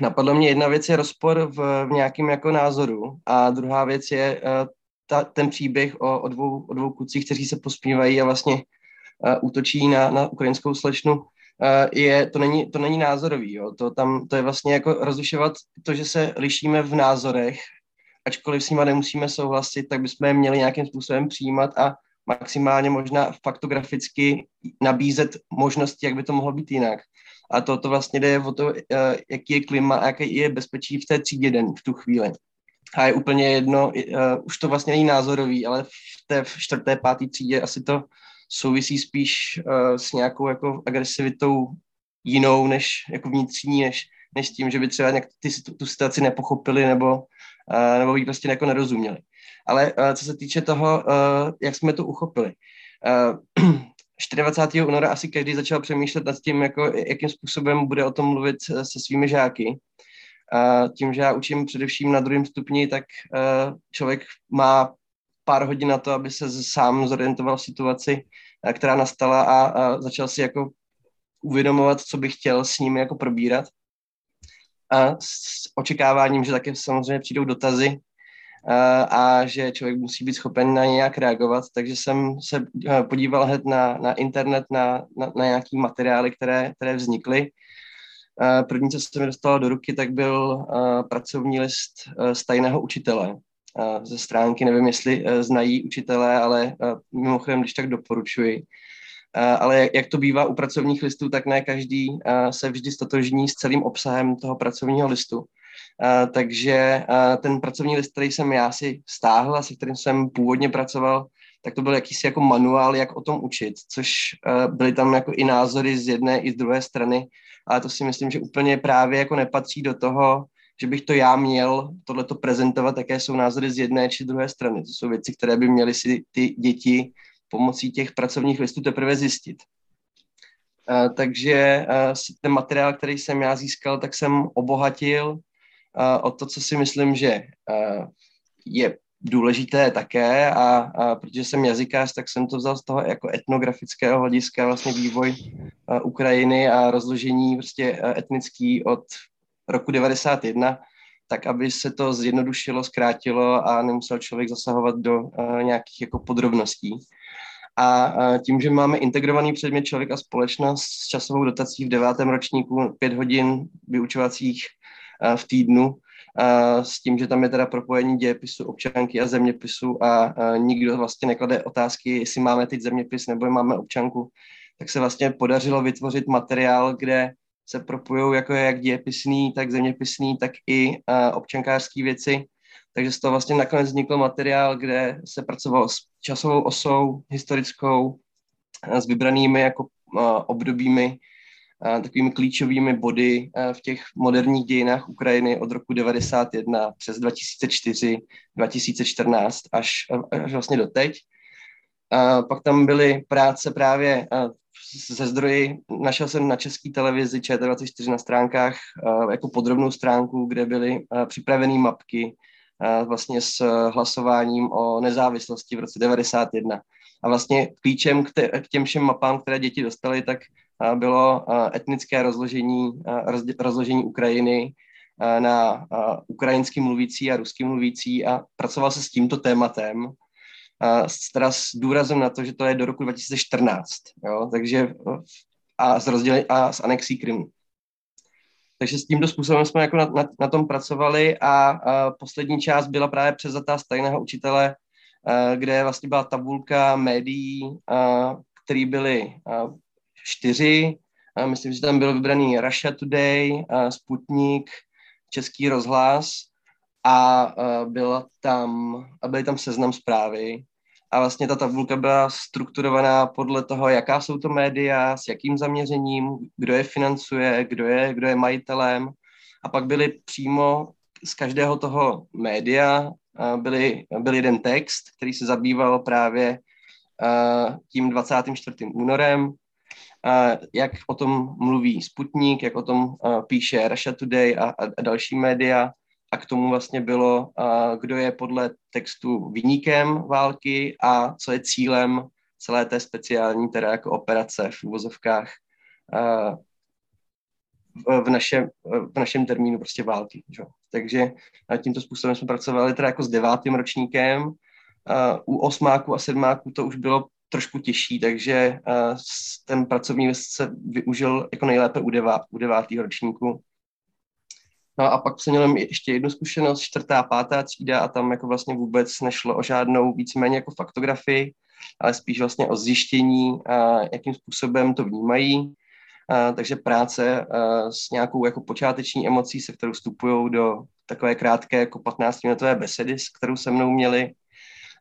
napadlo mě jedna věc je rozpor v, v nějakém jako názoru a druhá věc je uh, ta, ten příběh o, o, dvou, o dvou klucích, kteří se pospívají a vlastně uh, útočí na, na ukrajinskou slečnu. Uh, je, to, není, to není názorový, jo. To, tam, to je vlastně jako rozlišovat to, že se lišíme v názorech, ačkoliv s nimi nemusíme souhlasit, tak bychom je měli nějakým způsobem přijímat a maximálně možná faktograficky nabízet možnosti, jak by to mohlo být jinak. A to, to vlastně jde o to, eh, jaký je klima a jaký je bezpečí v té třídě den v tu chvíli. A je úplně jedno, uh, už to vlastně není názorový, ale v té v čtvrté, páté třídě asi to souvisí spíš uh, s nějakou jako agresivitou jinou, než jako vnitřní, než, než tím, že by třeba nějak ty, tu situaci nepochopili nebo, nebo by prostě jako nerozuměli. Ale co se týče toho, jak jsme to uchopili. 24. února asi každý začal přemýšlet nad tím, jako, jakým způsobem bude o tom mluvit se svými žáky. A tím, že já učím především na druhém stupni, tak uh, člověk má pár hodin na to, aby se sám zorientoval v situaci, uh, která nastala a, a začal si jako uvědomovat, co bych chtěl s nimi jako probírat. A s očekáváním, že také samozřejmě přijdou dotazy, a že člověk musí být schopen na ně nějak reagovat, takže jsem se eh, podíval hned na, na internet, na, na, na nějaké materiály, které, které vznikly. První, co se mi dostalo do ruky, tak byl eh, pracovní list z eh, tajného učitele ze stránky, nevím, jestli znají učitelé, ale mimochodem, když tak doporučuji. Ale jak to bývá u pracovních listů, tak ne každý se vždy stotožní s celým obsahem toho pracovního listu. Uh, takže uh, ten pracovní list, který jsem já si stáhl a se kterým jsem původně pracoval, tak to byl jakýsi jako manuál, jak o tom učit, což uh, byly tam jako i názory z jedné i z druhé strany, ale to si myslím, že úplně právě jako nepatří do toho, že bych to já měl tohleto prezentovat, jaké jsou názory z jedné či druhé strany. To jsou věci, které by měly si ty děti pomocí těch pracovních listů teprve zjistit. Takže ten materiál, který jsem já získal, tak jsem obohatil o to, co si myslím, že je důležité také a, a protože jsem jazykář, tak jsem to vzal z toho jako etnografického hlediska vlastně vývoj uh, Ukrajiny a rozložení prostě uh, etnický od roku 91, tak aby se to zjednodušilo, zkrátilo a nemusel člověk zasahovat do uh, nějakých jako podrobností. A uh, tím, že máme integrovaný předmět člověk a společnost s časovou dotací v devátém ročníku pět hodin vyučovacích v týdnu, s tím, že tam je teda propojení dějepisu, občanky a zeměpisu a nikdo vlastně neklade otázky, jestli máme teď zeměpis nebo máme občanku, tak se vlastně podařilo vytvořit materiál, kde se propojují jako jak dějepisný, tak zeměpisný, tak i občankářský věci. Takže z toho vlastně nakonec vznikl materiál, kde se pracovalo s časovou osou historickou, s vybranými jako obdobími takovými klíčovými body v těch moderních dějinách Ukrajiny od roku 91 přes 2004, 2014 až, až vlastně do teď. Pak tam byly práce právě ze zdroji, našel jsem na české televizi ČT24 na stránkách jako podrobnou stránku, kde byly připravené mapky vlastně s hlasováním o nezávislosti v roce 91. A vlastně klíčem k těm všem mapám, které děti dostaly, tak bylo etnické rozložení, rozložení Ukrajiny na ukrajinsky mluvící a rusky mluvící a pracoval se s tímto tématem, teda s důrazem na to, že to je do roku 2014, jo, takže a s, rozděle, a s anexí Krymu. Takže s tímto způsobem jsme jako na, na, na tom pracovali a, a poslední část byla právě přezatá z tajného učitele, a, kde vlastně byla tabulka médií, a, který byly a, čtyři. A myslím, že tam byl vybraný Russia Today, Sputnik, Český rozhlas a, a byla tam, a byly tam seznam zprávy a vlastně ta tabulka byla strukturovaná podle toho, jaká jsou to média, s jakým zaměřením, kdo je financuje, kdo je, kdo je majitelem. A pak byly přímo z každého toho média byly, byl jeden text, který se zabýval právě tím 24. únorem, jak o tom mluví Sputnik, jak o tom píše Russia Today a, a další média a k tomu vlastně bylo, kdo je podle textu vyníkem války a co je cílem celé té speciální teda jako operace v úvozovkách v našem, v našem termínu prostě války. Že? Takže tímto způsobem jsme pracovali teda jako s devátým ročníkem. U osmáku a sedmáku to už bylo trošku těžší, takže ten pracovní list se využil jako nejlépe u, devá, u devátého ročníku. No a pak jsem měl ještě jednu zkušenost, čtvrtá, pátá třída a tam jako vlastně vůbec nešlo o žádnou víceméně jako faktografii, ale spíš vlastně o zjištění, a jakým způsobem to vnímají. A, takže práce a, s nějakou jako počáteční emocí, se kterou vstupují do takové krátké jako 15-minutové besedy, s kterou se mnou měli.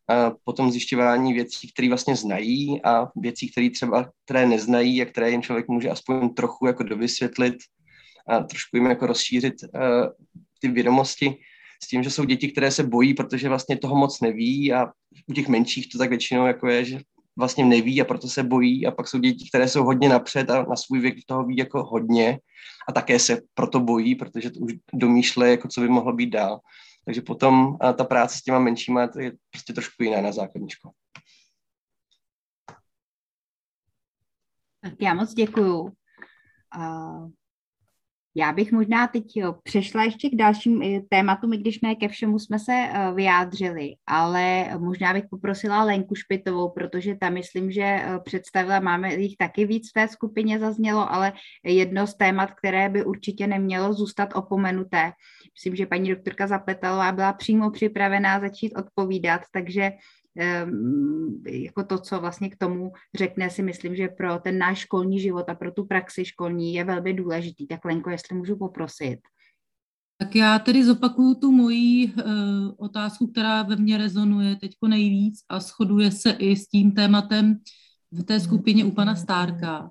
A potom zjišťování věcí, které vlastně znají a věcí, které třeba které neznají a které jim člověk může aspoň trochu jako dovysvětlit a trošku jim jako rozšířit uh, ty vědomosti s tím, že jsou děti, které se bojí, protože vlastně toho moc neví a u těch menších to tak většinou jako je, že vlastně neví a proto se bojí a pak jsou děti, které jsou hodně napřed a na svůj věk toho ví jako hodně a také se proto bojí, protože to už domýšle, jako co by mohlo být dál. Takže potom a ta práce s těma menšíma je prostě trošku jiná na základní škole. Tak já moc děkuju. Já bych možná teď jo, přešla ještě k dalším eh, tématům, i když ne ke všemu jsme se uh, vyjádřili, ale možná bych poprosila Lenku Špitovou, protože tam myslím, že uh, představila, máme jich taky víc v té skupině zaznělo, ale jedno z témat, které by určitě nemělo zůstat opomenuté. Myslím, že paní doktorka Zapletalová byla přímo připravená začít odpovídat, takže jako to, co vlastně k tomu řekne, si myslím, že pro ten náš školní život a pro tu praxi školní je velmi důležitý. Tak Lenko, jestli můžu poprosit. Tak já tedy zopakuju tu moji uh, otázku, která ve mně rezonuje teď nejvíc a shoduje se i s tím tématem v té skupině u pana Stárka.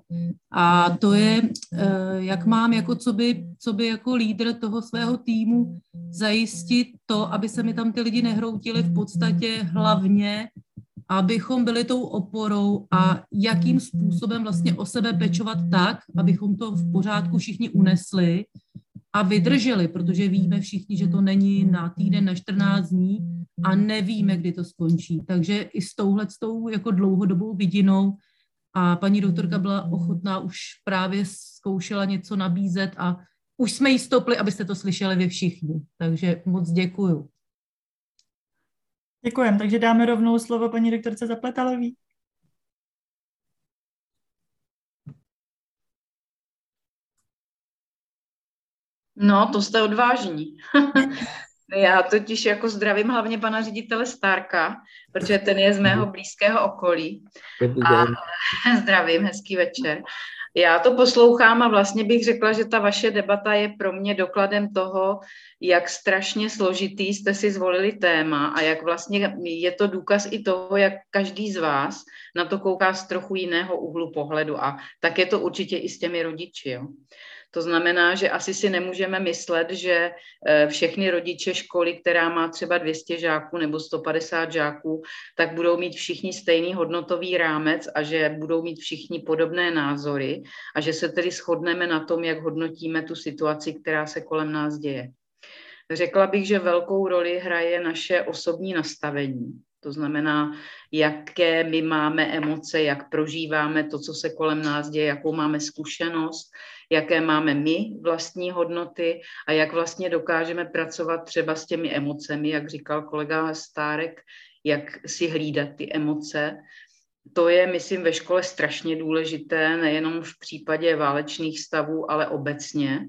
A to je, uh, jak mám jako co by, co by jako lídr toho svého týmu zajistit to, aby se mi tam ty lidi nehroutili v podstatě hlavně, abychom byli tou oporou a jakým způsobem vlastně o sebe pečovat tak, abychom to v pořádku všichni unesli a vydrželi, protože víme všichni, že to není na týden, na 14 dní a nevíme, kdy to skončí. Takže i s touhle s tou jako dlouhodobou vidinou a paní doktorka byla ochotná už právě zkoušela něco nabízet a už jsme jí stopli, abyste to slyšeli vy všichni. Takže moc děkuju. Děkujem, takže dáme rovnou slovo paní doktorce Zapletalový. No, to jste odvážní. Já totiž jako zdravím hlavně pana ředitele Starka, protože ten je z mého blízkého okolí. A zdravím, hezký večer. Já to poslouchám a vlastně bych řekla, že ta vaše debata je pro mě dokladem toho, jak strašně složitý jste si zvolili téma a jak vlastně je to důkaz i toho, jak každý z vás na to kouká z trochu jiného úhlu pohledu a tak je to určitě i s těmi rodiči. Jo. To znamená, že asi si nemůžeme myslet, že eh, všechny rodiče školy, která má třeba 200 žáků nebo 150 žáků, tak budou mít všichni stejný hodnotový rámec a že budou mít všichni podobné názory a že se tedy shodneme na tom, jak hodnotíme tu situaci, která se kolem nás děje. Řekla bych, že velkou roli hraje naše osobní nastavení. To znamená, jaké my máme emoce, jak prožíváme to, co se kolem nás děje, jakou máme zkušenost, jaké máme my vlastní hodnoty a jak vlastně dokážeme pracovat třeba s těmi emocemi, jak říkal kolega Stárek, jak si hlídat ty emoce. To je, myslím, ve škole strašně důležité, nejenom v případě válečných stavů, ale obecně,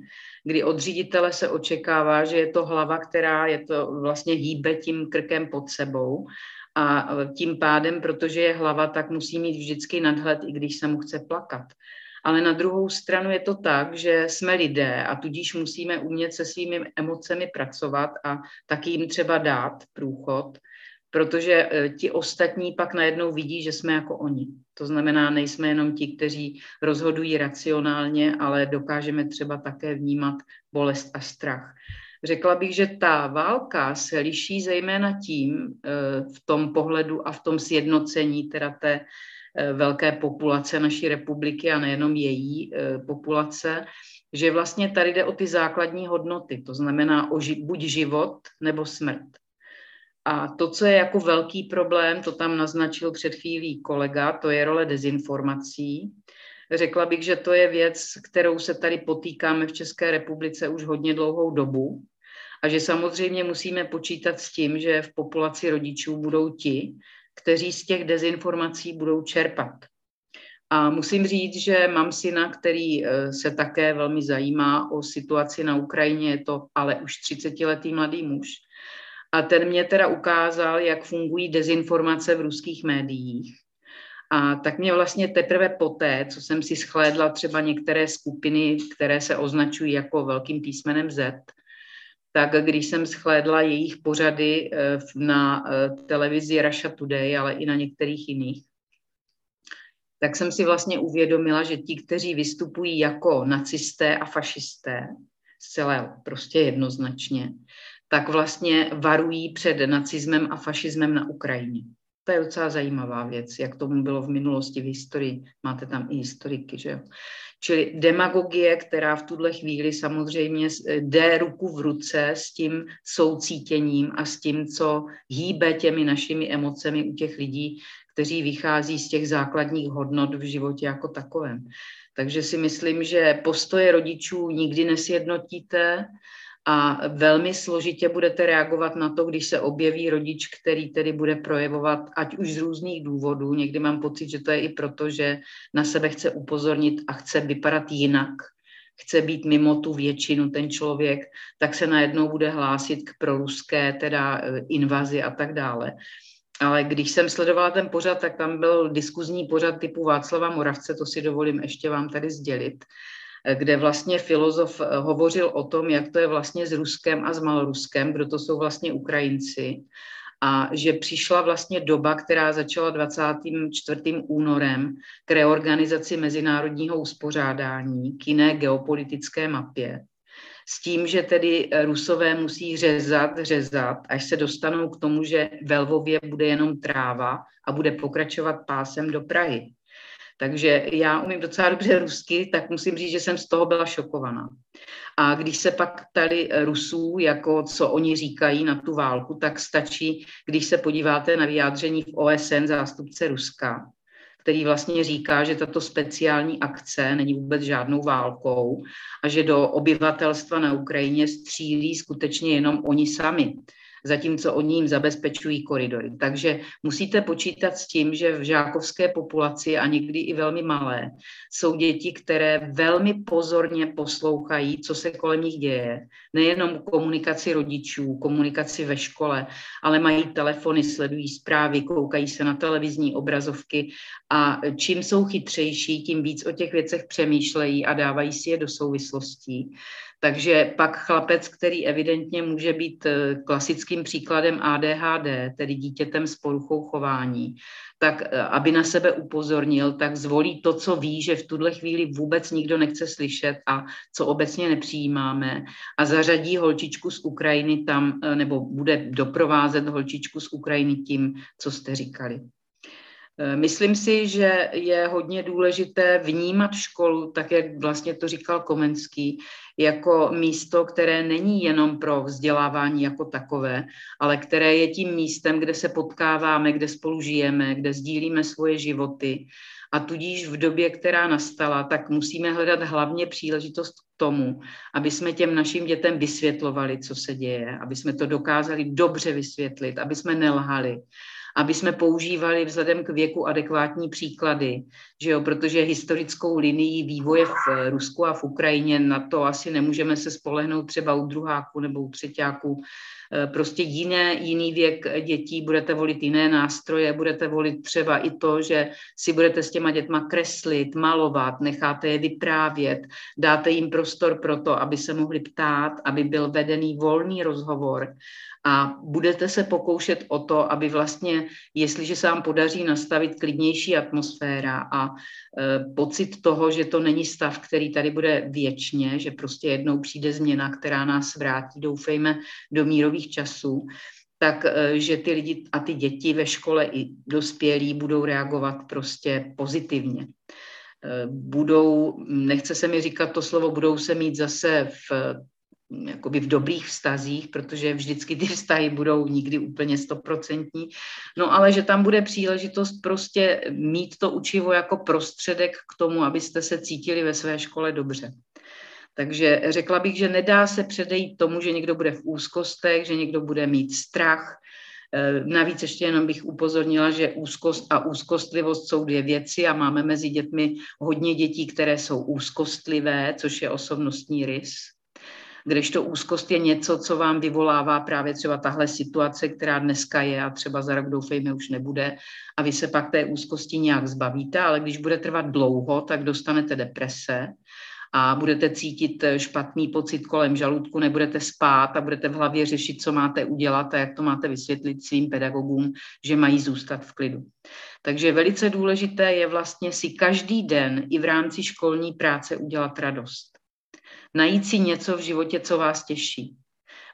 kdy od ředitele se očekává, že je to hlava, která je to vlastně hýbe tím krkem pod sebou a tím pádem, protože je hlava, tak musí mít vždycky nadhled, i když se mu chce plakat. Ale na druhou stranu je to tak, že jsme lidé a tudíž musíme umět se svými emocemi pracovat a taky jim třeba dát průchod, protože e, ti ostatní pak najednou vidí, že jsme jako oni. To znamená, nejsme jenom ti, kteří rozhodují racionálně, ale dokážeme třeba také vnímat bolest a strach. Řekla bych, že ta válka se liší zejména tím e, v tom pohledu a v tom sjednocení teda té e, velké populace naší republiky a nejenom její populace, že vlastně tady jde o ty základní hodnoty, to znamená o ži- buď život nebo smrt. A to, co je jako velký problém, to tam naznačil před chvílí kolega, to je role dezinformací. Řekla bych, že to je věc, kterou se tady potýkáme v České republice už hodně dlouhou dobu a že samozřejmě musíme počítat s tím, že v populaci rodičů budou ti, kteří z těch dezinformací budou čerpat. A musím říct, že mám syna, který eh, se také velmi zajímá o situaci na Ukrajině, je to ale už 30-letý mladý muž. A ten mě teda ukázal, jak fungují dezinformace v ruských médiích. A tak mě vlastně teprve poté, co jsem si schlédla třeba některé skupiny, které se označují jako velkým písmenem Z, tak když jsem schlédla jejich pořady eh, na eh, televizi Russia Today, ale i na některých jiných, tak jsem si vlastně uvědomila, že ti, kteří vystupují jako nacisté a fašisté, zcela prostě jednoznačně, tak vlastně varují před nacismem a fašismem na Ukrajině. To je docela zajímavá věc, jak tomu bylo v minulosti v historii. Máte tam i historiky, že jo? Čili demagogie, která v tuhle chvíli samozřejmě jde ruku v ruce s tím soucítěním a s tím, co hýbe těmi našimi emocemi u těch lidí, kteří vychází z těch základních hodnot v životě jako takovém. Takže si myslím, že postoje rodičů nikdy nesjednotíte, a velmi složitě budete reagovat na to, když se objeví rodič, který tedy bude projevovat, ať už z různých důvodů. Někdy mám pocit, že to je i proto, že na sebe chce upozornit a chce vypadat jinak, chce být mimo tu většinu ten člověk, tak se najednou bude hlásit k proruské teda e, invazi a tak dále. Ale když jsem sledovala ten pořad, tak tam byl diskuzní pořad typu Václava Moravce, to si dovolím ještě vám tady sdělit kde vlastně filozof eh, hovořil o tom, jak to je vlastně s Ruskem a s Maloruskem, kdo to jsou vlastně Ukrajinci a že přišla vlastně doba, která začala 24. únorem k reorganizaci mezinárodního uspořádání, k jiné geopolitické mapě. S tím, že tedy Rusové musí řezat, řezat, až se dostanou k tomu, že ve Lvově bude jenom tráva a bude pokračovat pásem do Prahy. Takže já umím docela dobře rusky, tak musím říct, že jsem z toho byla šokovaná. A když se pak ptali Rusů, jako co oni říkají na tu válku, tak stačí, když se podíváte na vyjádření v OSN zástupce Ruska, který vlastně říká, že tato speciální akce není vůbec žádnou válkou a že do obyvatelstva na Ukrajině střílí skutečně jenom oni sami zatímco oni jim zabezpečují koridory. Takže musíte počítat s tím, že v žákovské populaci a někdy i velmi malé jsou děti, které velmi pozorně poslouchají, co se kolem nich děje. Nejenom komunikaci rodičů, komunikaci ve škole, ale mají telefony, sledují zprávy, koukají se na televizní obrazovky a čím jsou chytřejší, tím víc o těch věcech přemýšlejí a dávají si je do souvislostí. Takže pak chlapec, který evidentně může být eh, klasickým příkladem ADHD, tedy dítětem s poruchou chování, tak eh, aby na sebe upozornil, tak zvolí to, co ví, že v tuhle chvíli vůbec nikdo nechce slyšet a co obecně nepřijímáme a zařadí holčičku z Ukrajiny tam, eh, nebo bude doprovázet holčičku z Ukrajiny tím, co jste říkali. Myslím si, že je hodně důležité vnímat školu, tak jak vlastně to říkal Komenský, jako místo, které není jenom pro vzdělávání jako takové, ale které je tím místem, kde se potkáváme, kde spolu žijeme, kde sdílíme svoje životy. A tudíž v době, která nastala, tak musíme hledat hlavně příležitost k tomu, aby jsme těm našim dětem vysvětlovali, co se děje, aby jsme to dokázali dobře vysvětlit, aby jsme nelhali, aby jsme používali vzhledem k věku adekvátní příklady, že jo, protože historickou linii vývoje v Rusku a v Ukrajině na to asi nemůžeme se spolehnout třeba u druháku nebo u třetíku, e, prostě jiné, jiný věk dětí, budete volit jiné nástroje, budete volit třeba i to, že si budete s těma dětma kreslit, malovat, necháte je vyprávět, dáte jim prostor pro to, aby se mohli ptát, aby byl vedený volný rozhovor a budete se pokoušet o to, aby vlastně, jestliže se vám podaří nastavit klidnější atmosféra a e, pocit toho, že to není stav, který tady bude věčně, že prostě jednou přijde změna, která nás vrátí, doufejme, do mírových časů, tak e, že ty lidi a ty děti ve škole i dospělí budou reagovat prostě pozitivně. E, budou, nechce se mi říkat to slovo, budou se mít zase v jakoby v dobrých vztazích, protože vždycky ty vztahy budou nikdy úplně stoprocentní, no ale že tam bude příležitost prostě mít to učivo jako prostředek k tomu, abyste se cítili ve své škole dobře. Takže řekla bych, že nedá se předejít tomu, že někdo bude v úzkostech, že někdo bude mít strach. E, navíc ještě jenom bych upozornila, že úzkost a úzkostlivost jsou dvě věci a máme mezi dětmi hodně dětí, které jsou úzkostlivé, což je osobnostní rys kdežto úzkost je něco, co vám vyvolává právě třeba tahle situace, která dneska je a třeba za rok doufejme už nebude a vy se pak té úzkosti nějak zbavíte, ale když bude trvat dlouho, tak dostanete deprese a budete cítit špatný pocit kolem žaludku, nebudete spát a budete v hlavě řešit, co máte udělat a jak to máte vysvětlit svým pedagogům, že mají zůstat v klidu. Takže velice důležité je vlastně si každý den i v rámci školní práce udělat radost najít si něco v životě, co vás těší.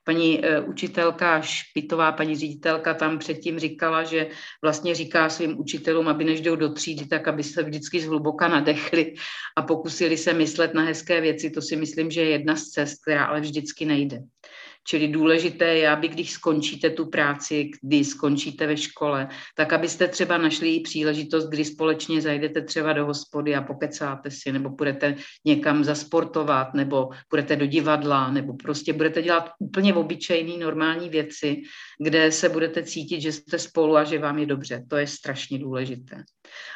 Paní uh, učitelka Špitová, paní ředitelka tam předtím říkala, že vlastně říká svým učitelům, aby než jdou do třídy, tak aby se vždycky zhluboka nadechli a pokusili se myslet na hezké věci. To si myslím, že je jedna z cest, která ale vždycky nejde. Čili důležité je, aby když skončíte tu práci, kdy skončíte ve škole, tak abyste třeba našli příležitost, kdy společně zajdete třeba do hospody a pokecáte si, nebo budete někam zasportovat, nebo budete do divadla, nebo prostě budete dělat úplně obyčejné normální věci, kde se budete cítit, že jste spolu a že vám je dobře. To je strašně důležité.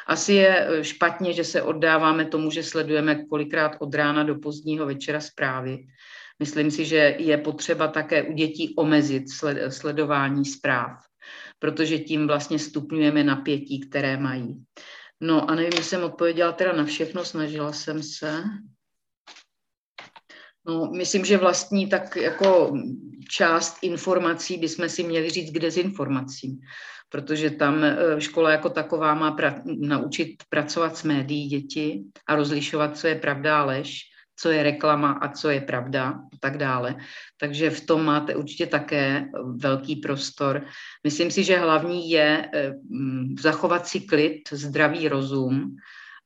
Asi je eh, špatně, že se oddáváme tomu, že sledujeme kolikrát od rána do pozdního večera zprávy Myslím si, že je potřeba také u dětí omezit sledování zpráv, protože tím vlastně stupňujeme napětí, které mají. No a nevím, jestli jsem odpověděla teda na všechno, snažila jsem se. No, myslím, že vlastní tak jako část informací bychom si měli říct k dezinformacím, protože tam e, škola jako taková má pra- naučit pracovat s médií děti a rozlišovat, co je pravda a lež co je reklama a co je pravda a tak dále. Takže v tom máte určitě také velký prostor. Myslím si, že hlavní je eh, zachovat si klid, zdravý rozum,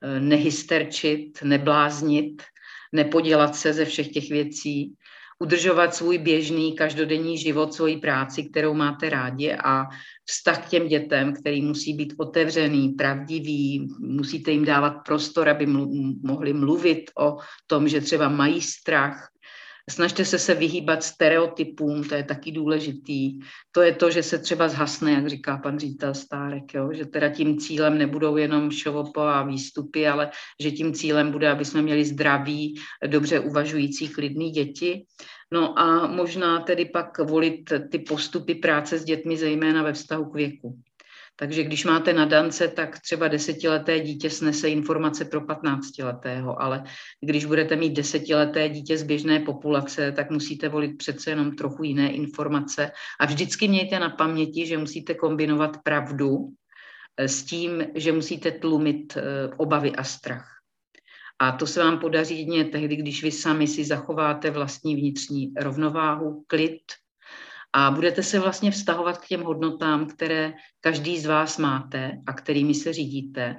eh, nehysterčit, nebláznit, nepodělat se ze všech těch věcí, udržovat svůj běžný každodenní život, svoji práci, kterou máte rádi a vztah k těm dětem, který musí být otevřený, pravdivý, musíte jim dávat prostor, aby mlu- mohli mluvit o tom, že třeba mají strach, Snažte se se vyhýbat stereotypům, to je taky důležitý. To je to, že se třeba zhasne, jak říká pan ředitel Stárek, jo? že teda tím cílem nebudou jenom šovopo a výstupy, ale že tím cílem bude, aby jsme měli zdraví, dobře uvažující, klidný děti. No a možná tedy pak volit ty postupy práce s dětmi, zejména ve vztahu k věku. Takže když máte na dance, tak třeba desetileté dítě snese informace pro patnáctiletého, ale když budete mít desetileté dítě z běžné populace, tak musíte volit přece jenom trochu jiné informace. A vždycky mějte na paměti, že musíte kombinovat pravdu eh, s tím, že musíte tlumit eh, obavy a strach. A to se vám podaří jedině tehdy, když vy sami si zachováte vlastní vnitřní rovnováhu, klid a budete se vlastně vztahovat k těm hodnotám, které každý z vás máte a kterými se řídíte.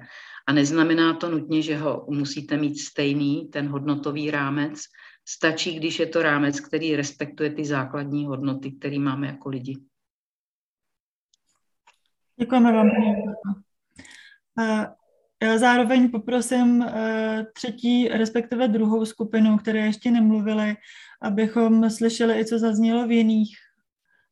A neznamená to nutně, že ho musíte mít stejný, ten hodnotový rámec. Stačí, když je to rámec, který respektuje ty základní hodnoty, které máme jako lidi. Děkujeme vám. Já zároveň poprosím eh, třetí, respektive druhou skupinu, které ještě nemluvili, abychom slyšeli i, co zaznělo v jiných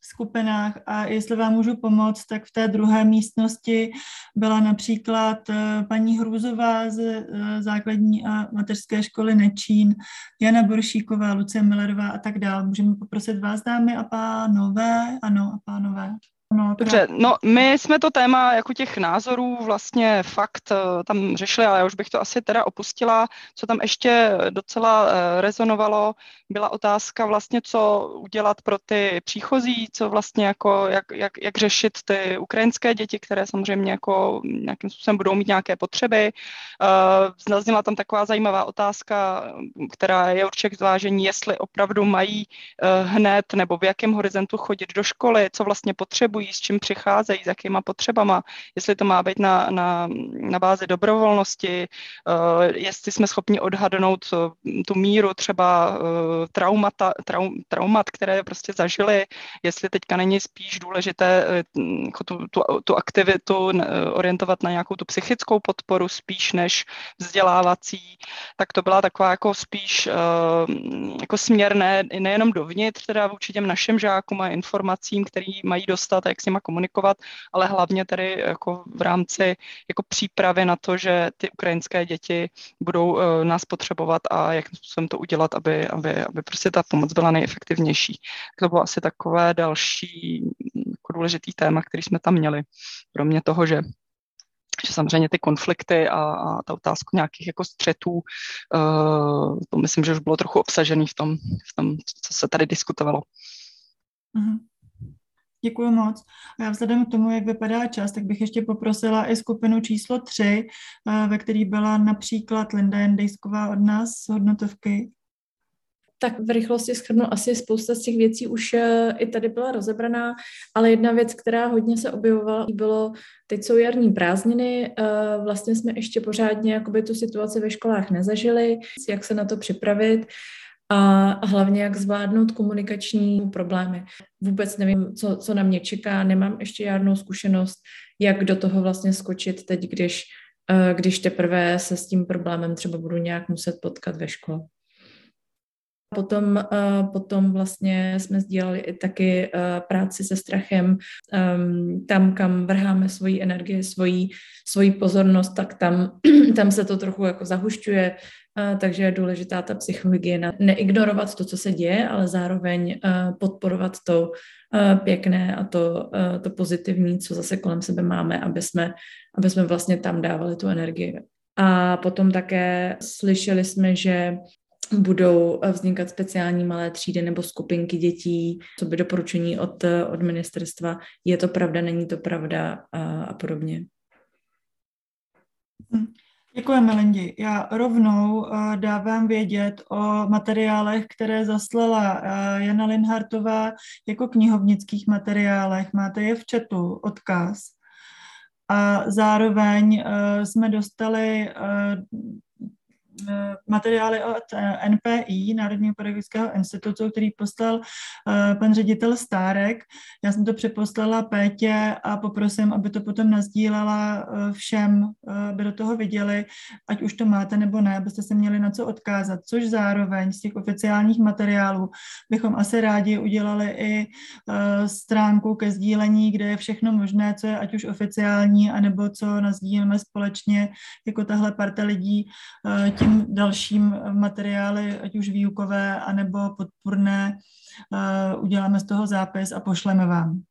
skupinách a jestli vám můžu pomoct, tak v té druhé místnosti byla například eh, paní Hrůzová z eh, základní a mateřské školy Nečín, Jana Boršíková, Lucie Millerová a tak dále. Můžeme poprosit vás, dámy a pánové? Ano, a pánové. No, Dobře, no my jsme to téma jako těch názorů vlastně fakt eh, tam řešili, ale já už bych to asi teda opustila. Co tam ještě docela eh, rezonovalo, byla otázka vlastně, co udělat pro ty příchozí, co vlastně jako, jak, jak, jak řešit ty ukrajinské děti, které samozřejmě jako nějakým způsobem budou mít nějaké potřeby. Uh, zazněla tam taková zajímavá otázka, která je určitě k zvážení, jestli opravdu mají hned nebo v jakém horizontu chodit do školy, co vlastně potřebují potřebují, s čím přicházejí, s jakýma potřebama, jestli to má být na, na, na bázi dobrovolnosti, uh, jestli jsme schopni odhadnout uh, tu míru třeba uh, traumata, traum, traumat, které prostě zažili, jestli teďka není spíš důležité jako tu, tu, tu aktivitu orientovat na nějakou tu psychickou podporu spíš než vzdělávací, tak to byla taková jako spíš jako směrné nejenom dovnitř, teda vůči těm našim žákům a informacím, který mají dostat jak s nima komunikovat, ale hlavně tady jako v rámci jako přípravy na to, že ty ukrajinské děti budou uh, nás potřebovat a jak způsobem to udělat, aby, aby, aby prostě ta pomoc byla nejefektivnější. To bylo asi takové další jako důležitý téma, který jsme tam měli. Kromě toho, že že samozřejmě ty konflikty a, a ta otázka nějakých jako střetů, uh, to myslím, že už bylo trochu obsažený v tom, v tom co se tady diskutovalo. Mm-hmm. Děkuji moc. A já vzhledem k tomu, jak vypadá čas, tak bych ještě poprosila i skupinu číslo tři, eh, ve který byla například Linda Jendejsková od nás z hodnotovky. Tak v rychlosti schrnu, asi spousta z těch věcí už eh, i tady byla rozebraná, ale jedna věc, která hodně se objevovala, bylo, teď jsou jarní prázdniny, eh, vlastně jsme ještě pořádně jakoby tu situaci ve školách nezažili, jak se na to připravit a hlavně jak zvládnout komunikační problémy. Vůbec nevím, co, co na mě čeká, nemám ještě žádnou zkušenost, jak do toho vlastně skočit teď, když, eh, když teprve se s tím problémem třeba budu nějak muset potkat ve škole. Potom, uh, potom vlastně jsme sdíleli i taky uh, práci se strachem. Um, tam, kam vrháme svoji energii, svoji, svoji pozornost, tak tam, tam se to trochu jako zahušťuje, takže je důležitá ta psychohygiena. Neignorovat to, co se děje, ale zároveň uh, podporovat to uh, pěkné a to, uh, to pozitivní, co zase kolem sebe máme, aby jsme, aby jsme vlastně tam dávali tu energii. A potom také slyšeli jsme, že budou eh, vznikat speciální malé třídy nebo skupinky dětí, co by doporučení od, eh, od ministerstva, je to pravda, není to pravda a, a podobně. Hm. Děkuji, Melindy. Já rovnou uh, dávám vědět o materiálech, které zaslala uh, Jana Linhartová jako knihovnických materiálech. Máte je v chatu, odkaz. A zároveň uh, jsme dostali Eh, materiály od eh, NPI, Národního pedagogického institutu, který poslal eh, pan ředitel Stárek. Já jsem to přeposlala Pétě a poprosím, aby to potom nazdílela všem, aby do toho viděli, ať už to máte nebo ne, abyste se měli na co odkázat, což zároveň z těch oficiálních materiálů bychom asi rádi udělali i stránku ke sdílení, kde je všechno možné, co je ať už oficiální, anebo co nazdílíme společně jako tahle parta lidí tím tím dalším materiály, ať už výukové, anebo podpůrné, eh, uděláme z toho zápis a pošleme vám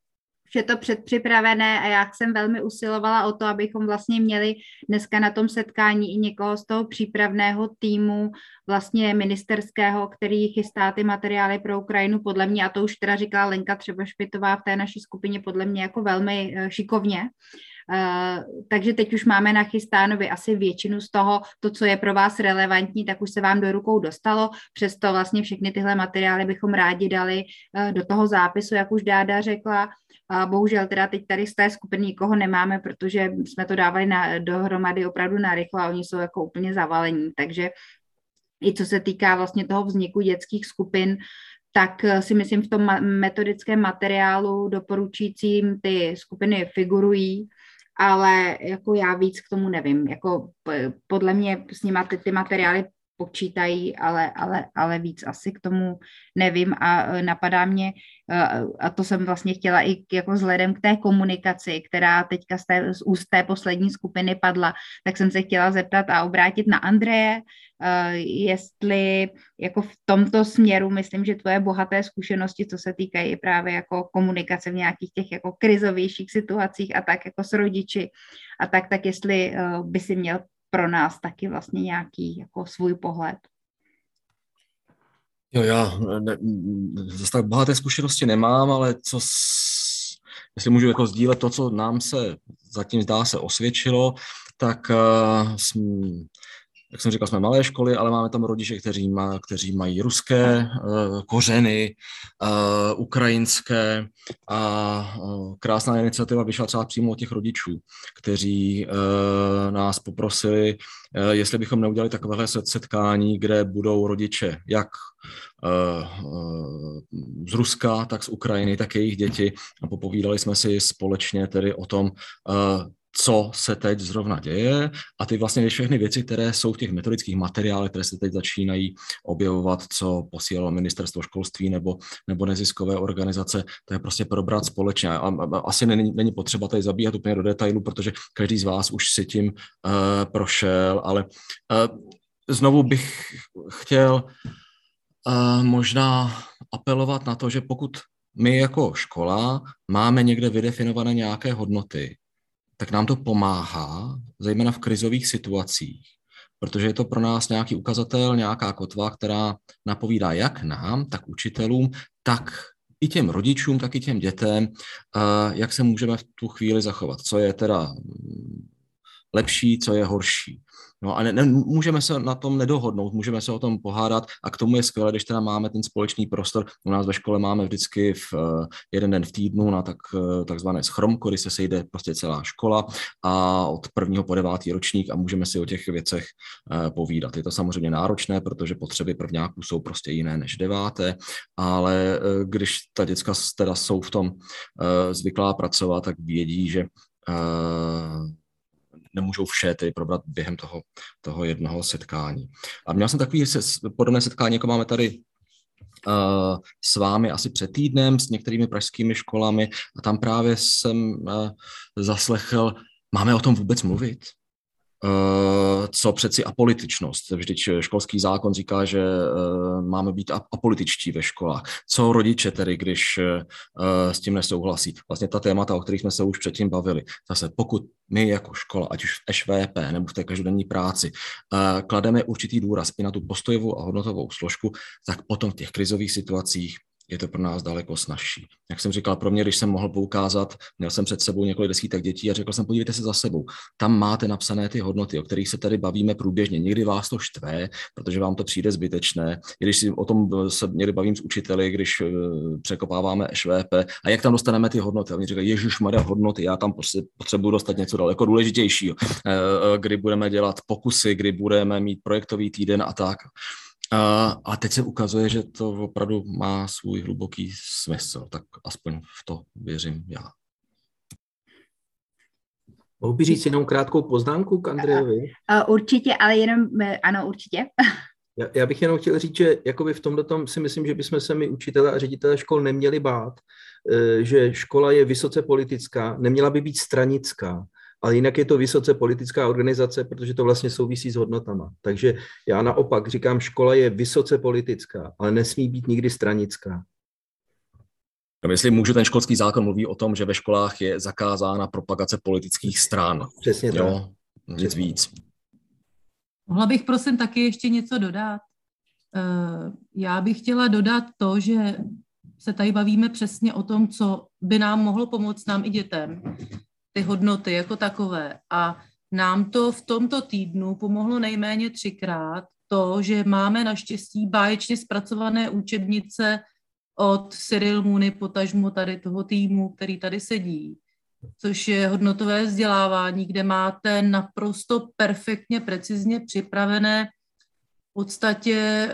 je to předpřipravené a já jsem velmi usilovala o to, abychom vlastně měli dneska na tom setkání i někoho z toho přípravného týmu vlastně ministerského, který chystá ty materiály pro Ukrajinu podle mě, a to už teda říkala Lenka třeba Špitová v té naší skupině podle mě jako velmi eh, šikovně. Takže teď už máme nachystáno vy asi většinu z toho, to, co je pro vás relevantní, tak už se vám do rukou dostalo, přesto vlastně všechny tyhle materiály bychom rádi dali do toho zápisu, jak už Dáda řekla, bohužel teda teď tady z té skupiny nikoho nemáme, protože jsme to dávali na, dohromady opravdu na rychlo a oni jsou jako úplně zavalení, takže i co se týká vlastně toho vzniku dětských skupin, tak eh, si myslím v tom metodickém materiálu doporučujícím ty skupiny figurují, ale jako já víc k tomu nevím. Jako podle mě s nimi ty, ty materiály počítají, ale, ale, ale víc asi k tomu nevím. A e, napadá mě, e, a to jsem vlastně chtěla i jako vzhledem k té komunikaci, která teďka z, té, z úst té poslední skupiny padla, tak jsem se chtěla zeptat a obrátit na Andreje, e, jestli jako v tomto směru, myslím, že tvoje bohaté zkušenosti, co se týkají právě jako komunikace v nějakých těch jako krizovějších situacích a tak jako s rodiči a tak, tak jestli by si měl pro nás taky vlastně nějaký jako svůj pohled. Jo, já ne, zase tak bohaté zkušenosti nemám, ale co, s, jestli můžu jako sdílet to, co nám se zatím zdá se osvědčilo, tak uh, jak jsem říkal, jsme malé školy, ale máme tam rodiče, kteří, má, kteří mají ruské uh, kořeny, uh, ukrajinské a uh, krásná iniciativa vyšla třeba přímo od těch rodičů, kteří uh, nás poprosili, uh, jestli bychom neudělali takovéhle setkání, kde budou rodiče jak z Ruska, tak z Ukrajiny, tak jejich děti. A popovídali jsme si společně tedy o tom, co se teď zrovna děje a ty vlastně všechny věci, které jsou v těch metodických materiálech, které se teď začínají objevovat, co posílalo ministerstvo školství nebo, nebo neziskové organizace, to je prostě probrat společně. A, a, asi není, není potřeba tady zabíhat úplně do detailu, protože každý z vás už si tím uh, prošel, ale uh, znovu bych chtěl uh, možná apelovat na to, že pokud my jako škola máme někde vydefinované nějaké hodnoty, tak nám to pomáhá, zejména v krizových situacích, protože je to pro nás nějaký ukazatel, nějaká kotva, která napovídá jak nám, tak učitelům, tak i těm rodičům, tak i těm dětem, jak se můžeme v tu chvíli zachovat, co je teda lepší, co je horší. No a ne, ne, můžeme se na tom nedohodnout, můžeme se o tom pohádat a k tomu je skvělé, když teda máme ten společný prostor. U nás ve škole máme vždycky v uh, jeden den v týdnu na tak, uh, takzvané schromko, kdy se sejde prostě celá škola a od prvního po devátý ročník a můžeme si o těch věcech uh, povídat. Je to samozřejmě náročné, protože potřeby prvňáků jsou prostě jiné než deváté, ale když ta děcka teda jsou v tom zvyklá pracovat, tak vědí, že nemůžou vše tedy probrat během toho, toho jednoho setkání. A měl jsem takový podobné setkání, jako máme tady uh, s vámi asi před týdnem s některými pražskými školami a tam právě jsem uh, zaslechl, máme o tom vůbec mluvit? Eh, co přeci apolitičnost. Vždyť školský zákon říká, že eh, máme být apolitičtí ve školách. Co rodiče tedy, když eh, s tím nesouhlasí? Vlastně ta témata, o kterých jsme se už předtím bavili. Zase pokud my jako škola, ať už v ŠVP nebo v té každodenní práci, klademe určitý důraz i na tu postojovou a hodnotovou složku, tak potom v těch krizových situacích je to pro nás daleko snažší. Jak jsem říkal, pro mě, když jsem mohl poukázat, měl jsem před sebou několik desítek dětí a řekl jsem, podívejte se za sebou. Tam máte napsané ty hodnoty, o kterých se tady bavíme průběžně. Někdy vás to štve, protože vám to přijde zbytečné. Když si o tom se někdy bavím s učiteli, když eh, překopáváme ŠVP a jak tam dostaneme ty hodnoty. A oni říkají, Ježíš Maria, hodnoty, já tam prostě potřebuji dostat něco daleko důležitějšího, eh, eh, kdy budeme dělat pokusy, kdy budeme mít projektový týden a tak. A, a teď se ukazuje, že to opravdu má svůj hluboký smysl, tak aspoň v to věřím já. Mohu by říct jenom krátkou poznámku k Andrejovi? Uh, určitě, ale jenom, eh, ano, určitě. Já, já bych jenom chtěl říct, že jakoby v tomto tom si myslím, že bychom se my učitelé a ředitelé škol neměli bát, eh, že škola je vysoce politická, neměla by být stranická ale jinak je to vysoce politická organizace, protože to vlastně souvisí s hodnotama. Takže já naopak říkám, škola je vysoce politická, ale nesmí být nikdy stranická. No, jestli můžu, ten školský zákon mluví o tom, že ve školách je zakázána propagace politických stran. Přesně tak. Jo, nic víc. Mohla bych prosím taky ještě něco dodat? Eh, já bych chtěla dodat to, že se tady bavíme přesně o tom, co by nám mohlo pomoct nám i dětem. Ty hodnoty jako takové. A nám to v tomto týdnu pomohlo nejméně třikrát to, že máme naštěstí báječně zpracované učebnice od Cyril Mooney, potažmo tady toho týmu, který tady sedí, což je hodnotové vzdělávání, kde máte naprosto perfektně, precizně připravené v podstatě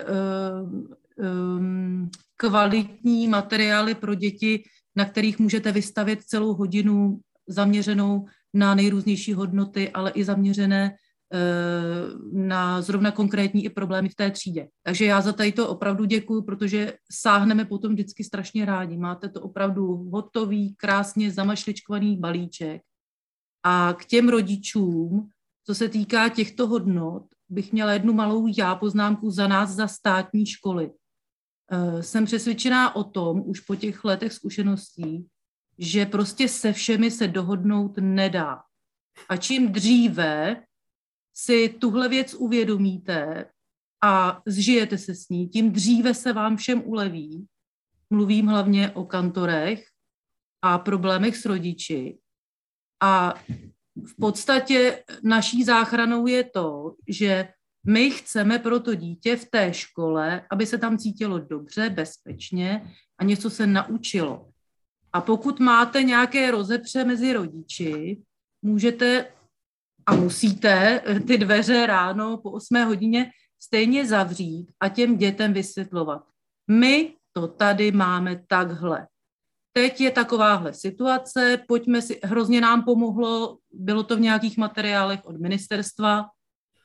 um, kvalitní materiály pro děti, na kterých můžete vystavit celou hodinu zaměřenou na nejrůznější hodnoty, ale i zaměřené Eh, na zrovna konkrétní i problémy v té třídě. Takže já za tady to opravdu děkuji, protože sáhneme potom vždycky strašně rádi. Máte to opravdu hotový, krásně zamašličkovaný balíček. A k těm rodičům, co se týká těchto hodnot, bych měla jednu malou já poznámku za nás, za státní školy. Eh, jsem přesvědčená o tom, už po těch letech zkušeností, že prostě se všemi se dohodnout nedá. A čím dříve si tuhle věc uvědomíte a zžijete se s ní, tím dříve se vám všem uleví. Mluvím hlavně o kantorech a problémech s rodiči. A v podstatě naší záchranou je to, že my chceme pro to dítě v té škole, aby se tam cítilo dobře, bezpečně a něco se naučilo. A pokud máte nějaké rozepře mezi rodiči, můžete a musíte ty dveře ráno po 8 hodině stejně zavřít a těm dětem vysvětlovat. My to tady máme takhle. Teď je takováhle situace, pojďme si, hrozně nám pomohlo, bylo to v nějakých materiálech od ministerstva,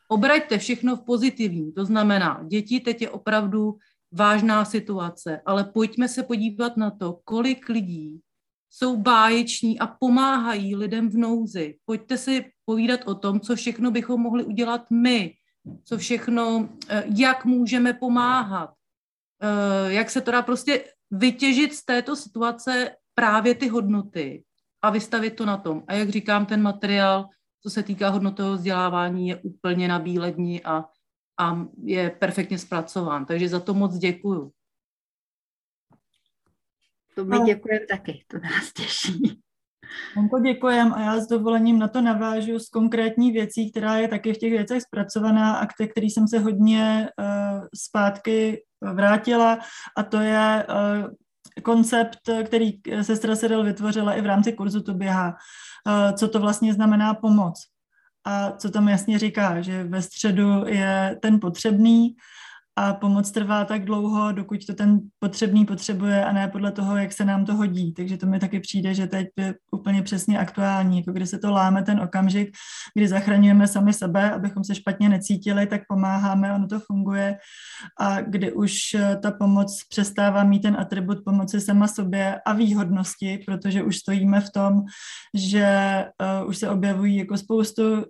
obraťte všechno v pozitivní, to znamená, děti, teď je opravdu vážná situace, ale pojďme se podívat na to, kolik lidí jsou báječní a pomáhají lidem v nouzi. Pojďte si povídat o tom, co všechno bychom mohli udělat my, co všechno, eh, jak můžeme pomáhat, eh, jak se to dá prostě vytěžit z této situace právě ty hodnoty a vystavit to na tom. A jak říkám, ten materiál, co se týká hodnotového vzdělávání, je úplně na bílední a, a je perfektně zpracován. Takže za to moc děkuju. To my děkujeme taky, to nás těší. Honko, děkujem a já s dovolením na to navážu s konkrétní věcí, která je taky v těch věcech zpracovaná a k který jsem se hodně uh, zpátky vrátila a to je uh, koncept, který sestra Sedel vytvořila i v rámci kurzu Tu běhá. Uh, co to vlastně znamená pomoc a co tam jasně říká, že ve středu je ten potřebný, a pomoc trvá tak dlouho, dokud to ten potřebný potřebuje a ne podle toho, jak se nám to hodí. Takže to mi taky přijde, že teď je úplně přesně aktuální, jako kdy se to láme ten okamžik, kdy zachraňujeme sami sebe, abychom se špatně necítili, tak pomáháme, ono to funguje a kdy už eh, ta pomoc přestává mít ten atribut pomoci sama sobě a výhodnosti, protože už stojíme v tom, že uh, už se objevují jako spoustu, uh,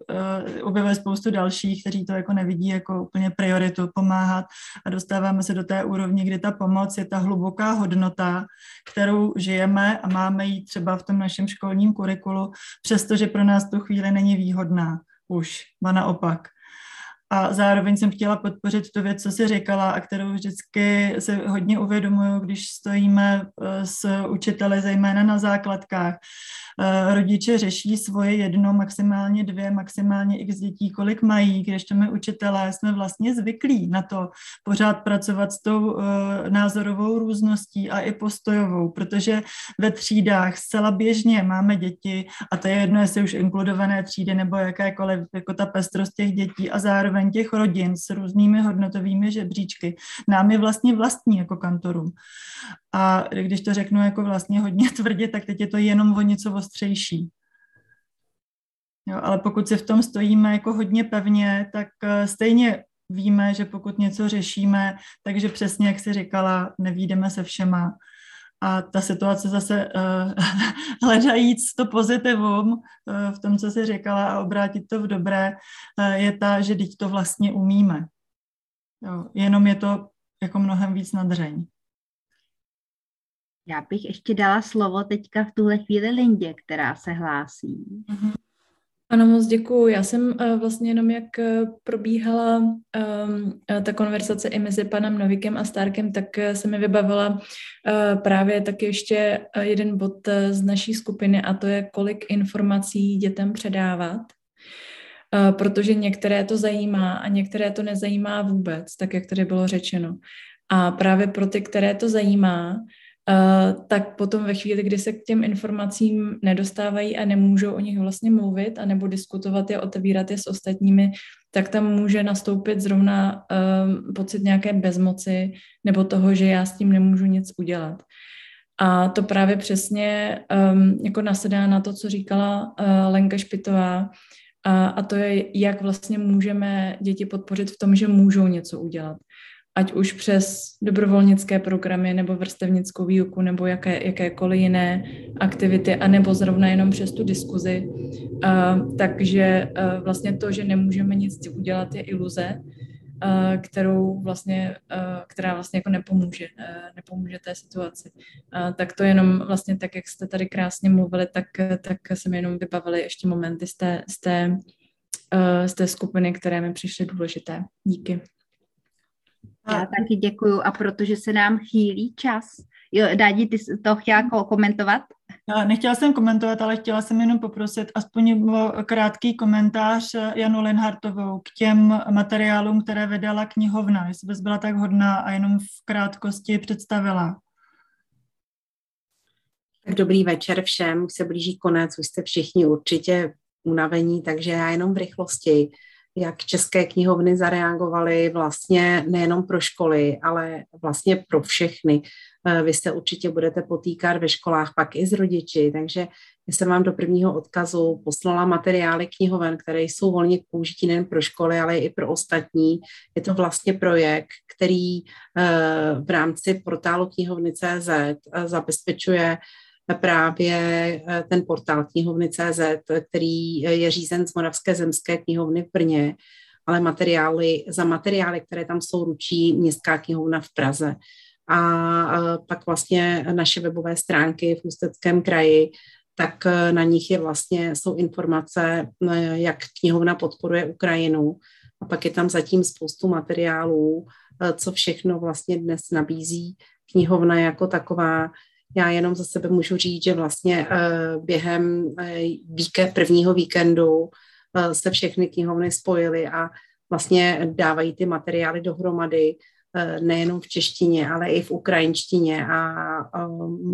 objevuje spoustu dalších, kteří to jako nevidí jako úplně prioritu pomáhat a dostáváme se do té úrovně, kdy ta pomoc je ta hluboká hodnota, kterou žijeme a máme ji třeba v tom našem školním kurikulu, přestože pro nás tu chvíli není výhodná už, a naopak. A zároveň jsem chtěla podpořit tu věc, co jsi říkala a kterou vždycky se hodně uvědomuju, když stojíme eh, s učiteli, zejména na základkách, rodiče řeší svoje jedno, maximálně dvě, maximálně x dětí, kolik mají, když to my učitelé jsme vlastně zvyklí na to pořád pracovat s tou uh, názorovou růzností a i postojovou, protože ve třídách zcela běžně máme děti a to je jedno, jestli už inkludované třídy nebo jakékoliv, jako ta pestrost těch dětí a zároveň těch rodin s různými hodnotovými žebříčky. Nám je vlastně vlastní jako kantorům. A když to řeknu jako vlastně hodně tvrdě, tak teď je to jenom o něco ostřejší. Jo, ale pokud si v tom stojíme jako hodně pevně, tak eh, stejně víme, že pokud něco řešíme, takže přesně, jak jsi říkala, nevídeme se všema. A ta situace zase uh, hledajíc to pozitivum uh, v tom, co jsi říkala a obrátit to v dobré, uh, je ta, že teď to vlastně umíme. Jo, jenom je to jako mnohem víc nadřeň. Já bych ještě dala slovo teďka v tuhle chvíli Lindě, která se hlásí. Mm-hmm. Ano, moc děkuji. Já jsem uh, vlastně jenom, jak uh, probíhala um, ta konverzace i mezi panem Novikem a Starkem, tak se mi vybavila uh, právě tak ještě jeden bod z naší skupiny a to je, kolik informací dětem předávat. Protože některé to zajímá a některé to nezajímá vůbec, tak jak tady bylo řečeno. A právě pro ty, které to zajímá, tak potom ve chvíli, kdy se k těm informacím nedostávají a nemůžou o nich vlastně mluvit a nebo diskutovat je, otevírat je s ostatními, tak tam může nastoupit zrovna uh, pocit nějaké bezmoci nebo toho, že já s tím nemůžu nic udělat. A to právě přesně um, jako nasedá na to, co říkala uh, Lenka Špitová, a, a to je, jak vlastně můžeme děti podpořit v tom, že můžou něco udělat ať už přes dobrovolnické programy nebo vrstevnickou výuku nebo jaké, jakékoliv jiné aktivity, anebo zrovna jenom přes tu diskuzi. Uh, takže uh, vlastně to, že nemůžeme nic udělat, je iluze, uh, kterou vlastně, uh, která vlastně jako nepomůže, uh, nepomůže té situaci. Uh, tak to jenom vlastně tak, jak jste tady krásně mluvili, tak, tak se mi jenom vybavily ještě momenty z té, z té, z té skupiny, které mi přišly důležité. Díky. Já taky děkuju a protože se nám chýlí čas. Jo, Dádi, ty jsi to chtěla komentovat? Já nechtěla jsem komentovat, ale chtěla jsem jenom poprosit aspoň o krátký komentář Janu Linhartovou k těm materiálům, které vydala knihovna, jestli bys byla tak hodná a jenom v krátkosti představila. Tak dobrý večer všem, už se blíží konec, už jste všichni určitě unavení, takže já jenom v rychlosti jak české knihovny zareagovaly vlastně nejenom pro školy, ale vlastně pro všechny. Eh, vy se určitě budete potýkat ve školách pak i s rodiči, takže já jsem vám do prvního odkazu poslala materiály knihoven, které jsou volně k použití nejen pro školy, ale i pro ostatní. Je to vlastně projekt, který eh, v rámci portálu knihovny.cz eh, zabezpečuje právě eh, ten portál knihovny.cz, který je řízen z Moravské zemské knihovny v Brně, ale materiály, za materiály, které tam jsou, ručí Městská knihovna v Praze. A pak vlastně naše webové stránky v Ústeckém kraji, tak eh, na nich je vlastně, jsou informace, eh, jak knihovna podporuje Ukrajinu. A pak je tam zatím spoustu materiálů, co všechno vlastně dnes nabízí knihovna jako taková, já jenom za sebe můžu říct, že vlastně eh, během eh, prvního víkendu eh, se všechny knihovny spojily a vlastně dávají ty materiály dohromady, nejenom v češtině, ale i v ukrajinštině a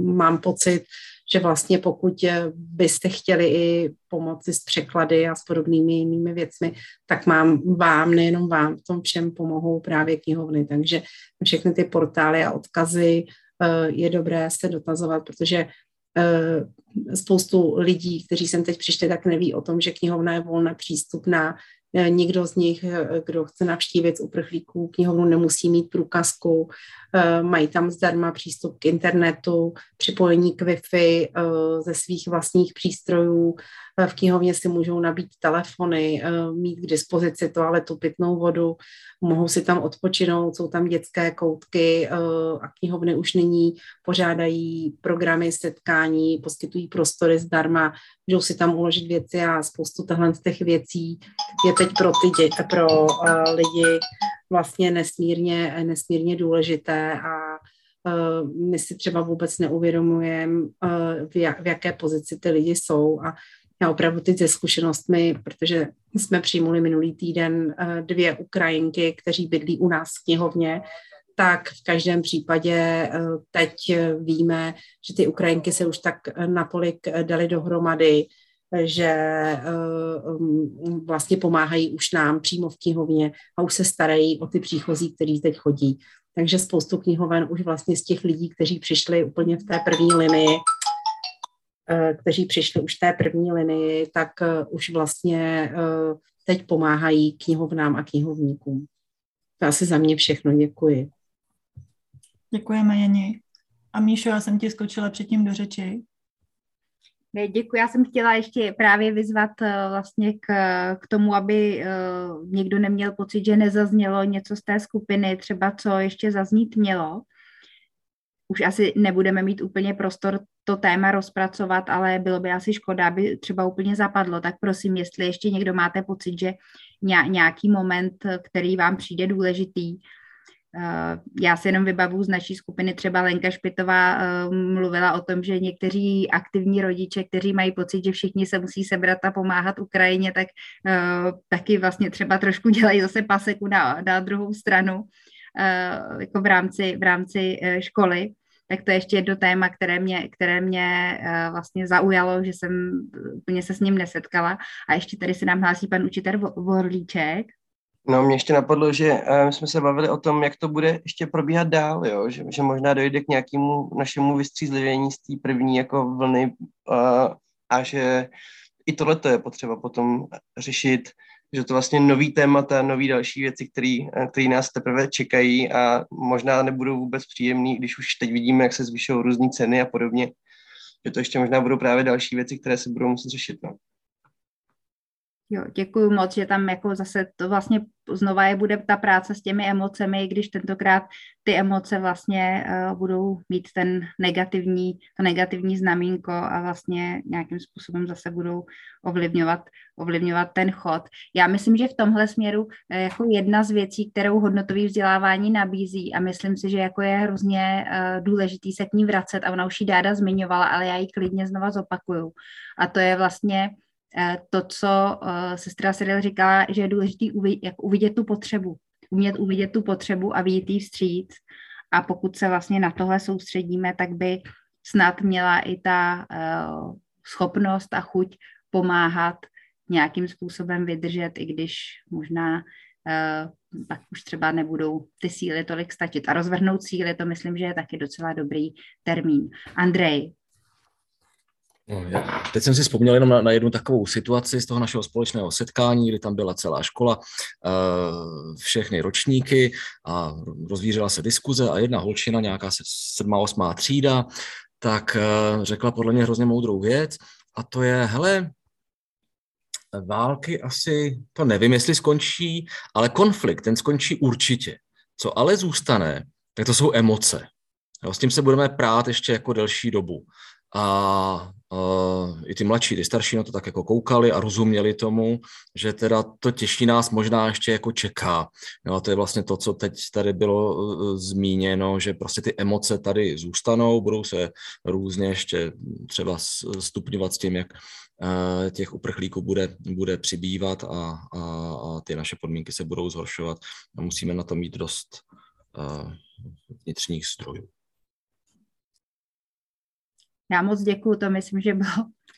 mám pocit, že vlastně pokud byste chtěli i pomoci s překlady a s podobnými jinými věcmi, tak mám vám, nejenom vám, v tom všem pomohou právě knihovny. Takže všechny ty portály a odkazy je dobré se dotazovat, protože eh, spoustu lidí, kteří sem teď přišli, tak neví o tom, že knihovna je volná přístupná. Eh, nikdo z nich, kdo chce navštívit z uprchlíků knihovnu, nemusí mít průkazku. Mají tam zdarma přístup k internetu, připojení k Wi-Fi ze svých vlastních přístrojů. V knihovně si můžou nabít telefony, mít k dispozici toaletu, pitnou vodu mohou si tam odpočinout, jsou tam dětské koutky eh, a knihovny už nyní pořádají programy, setkání, poskytují prostory zdarma, můžou si tam uložit věci a spoustu těchto z těch věcí je teď pro ty děti, pro uh, lidi vlastně nesmírně, nesmírně důležité a my si třeba vůbec neuvědomujeme, v jaké pozici ty lidi jsou a já opravdu teď se zkušenostmi, protože jsme přijmuli minulý týden eh, dvě Ukrajinky, kteří bydlí u nás v knihovně, tak v každém případě eh, teď víme, že ty Ukrajinky se už tak natolik dali dohromady, že um, vlastně pomáhají už nám přímo v knihovně a už se starají o ty příchozí, kteří teď chodí. Takže spoustu knihoven už vlastně z těch lidí, kteří přišli úplně v té první linii, Eh, kteří přišli už v té první linii, tak eh, už vlastně eh, teď pomáhají knihovnám a knihovníkům. To asi za mě všechno. Děkuji. Děkujeme, Jeni. A Míšo, já jsem ti skočila předtím do řeči. Děkuji. Já jsem chtěla ještě právě vyzvat vlastně k, k tomu, aby někdo neměl pocit, že nezaznělo něco z té skupiny, třeba co ještě zaznít mělo. Už asi nebudeme mít úplně prostor to téma rozpracovat, ale bylo by asi škoda, aby třeba úplně zapadlo. Tak prosím, jestli ještě někdo máte pocit, že nějaký moment, který vám přijde důležitý, Eh, já si jenom vybavu z naší skupiny, třeba Lenka Špitová eh, mluvila o tom, že někteří aktivní rodiče, kteří mají pocit, že všichni se musí sebrat a pomáhat Ukrajině, tak eh, taky vlastně třeba trošku dělají zase paseku na, na druhou stranu jako v rámci, v rámci školy. Tak to je ještě jedno téma, které mě, které mě vlastně zaujalo, že jsem úplně se s ním nesetkala. A ještě tady se nám hlásí pan učitel Vorlíček. No, mě ještě napadlo, že uh, jsme se bavili o tom, jak to bude ještě probíhat dál, jo? Že, že možná dojde k nějakému našemu vystřízlivění z té první jako vlny uh, a že i tohle je potřeba potom řešit, že to vlastně nový témata, nový další věci, které nás teprve čekají a možná nebudou vůbec příjemný, když už teď vidíme, jak se zvyšují různé ceny a podobně, že to ještě možná budou právě další věci, které se budou muset řešit. No. Jo, děkuji moc, že tam jako zase to vlastně znova je bude ta práce s těmi emocemi, když tentokrát ty emoce vlastně uh, budou mít ten negativní, to negativní znamínko a vlastně nějakým způsobem zase budou ovlivňovat, ovlivňovat ten chod. Já myslím, že v tomhle směru uh, jako jedna z věcí, kterou hodnotový vzdělávání nabízí a myslím si, že jako je hrozně uh, důležitý se k ní vracet a ona už ji Dáda zmiňovala, ale já ji klidně znova zopakuju. A to je vlastně to, co uh, sestra Cyril říkala, že je důležité uvidět, jak uvidět tu potřebu, umět uvidět tu potřebu a vidět jí vstříc. A pokud se vlastně na tohle soustředíme, tak by snad měla i ta uh, schopnost a chuť pomáhat nějakým způsobem vydržet, i když možná uh, pak už třeba nebudou ty síly tolik stačit. A rozvrhnout síly, to myslím, že je taky docela dobrý termín. Andrej, já, teď jsem si vzpomněl jenom na, na jednu takovou situaci z toho našeho společného setkání, kdy tam byla celá škola, uh, všechny ročníky a rozvířila se diskuze a jedna holčina, nějaká sedmá, osmá třída, tak uh, řekla podle mě hrozně moudrou věc a to je, hele, války asi, to nevím, jestli skončí, ale konflikt, ten skončí určitě. Co ale zůstane, tak to jsou emoce. Jo, s tím se budeme prát ještě jako delší dobu. A uh, i ty mladší, ty starší na to tak jako koukali a rozuměli tomu, že teda to těžší nás možná ještě jako čeká. No a to je vlastně to, co teď tady bylo uh, zmíněno, že prostě ty emoce tady zůstanou, budou se různě ještě třeba stupňovat s tím, jak uh, těch uprchlíků bude, bude přibývat a, a, a ty naše podmínky se budou zhoršovat a musíme na to mít dost vnitřních zdrojů. Já moc děkuju, to myslím, že bylo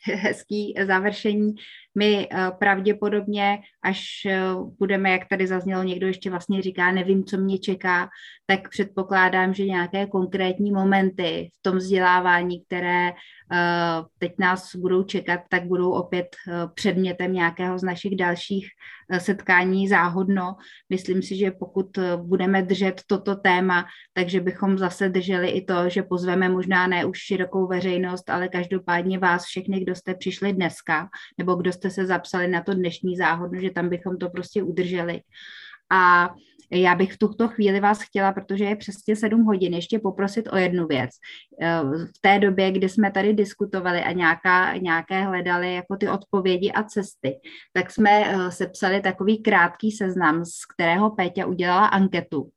hezký završení. My eh, pravděpodobně, až eh, budeme, jak tady zaznělo, někdo ještě vlastně říká, nevím, co mě čeká, tak předpokládám, že nějaké konkrétní momenty v tom vzdělávání, které Eh, teď nás budou čekat, tak budou opět předmětem nějakého z našich dalších setkání záhodno. Myslím si, že pokud budeme držet toto téma, takže bychom zase drželi i to, že pozveme možná ne už širokou veřejnost, ale každopádně vás všechny, kdo jste přišli dneska, nebo kdo jste se zapsali na to dnešní záhodno, že tam bychom to prostě udrželi. A já bych v tuto chvíli vás chtěla, protože je přesně 7 hodin, ještě poprosit o jednu věc. Eh, v té době, kdy jsme tady diskutovali a nějaká, nějaké hledali jako ty odpovědi a cesty, tak jsme eh, sepsali takový krátký seznam, z kterého Péťa udělala anketu.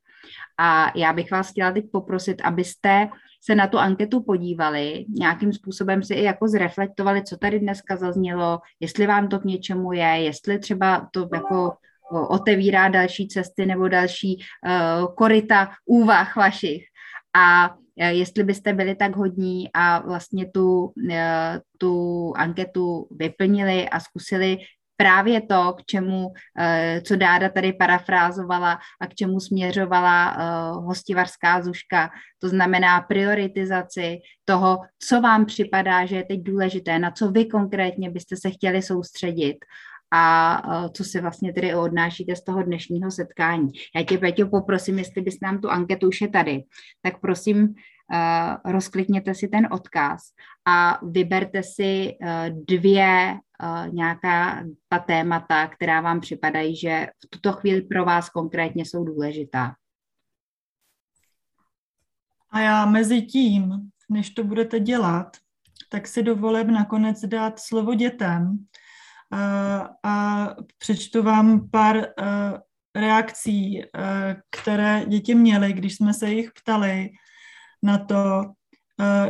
A já bych vás chtěla teď poprosit, abyste se na tu anketu podívali, nějakým způsobem si i jako zreflektovali, co tady dneska zaznělo, jestli vám to k něčemu je, jestli třeba to jako otevírá další cesty nebo další uh, koryta úvah vašich. A eh, jestli byste byli tak hodní a vlastně tu, eh, tu anketu vyplnili a zkusili právě to, k čemu, co Dáda tady parafrázovala a k čemu směřovala hostivarská Zuška. To znamená prioritizaci toho, co vám připadá, že je teď důležité, na co vy konkrétně byste se chtěli soustředit a co si vlastně tedy odnášíte z toho dnešního setkání. Já tě, Peťo, poprosím, jestli bys nám tu anketu už je tady, tak prosím, rozklikněte si ten odkaz a vyberte si uh, dvě uh, nějaká ta témata, která vám připadají, že v tuto chvíli pro vás konkrétně jsou důležitá. A já mezi tím, než to budete dělat, tak si dovolím nakonec dát slovo dětem a, přečtu vám pár reakcí, které děti měly, když jsme se jich ptali na to,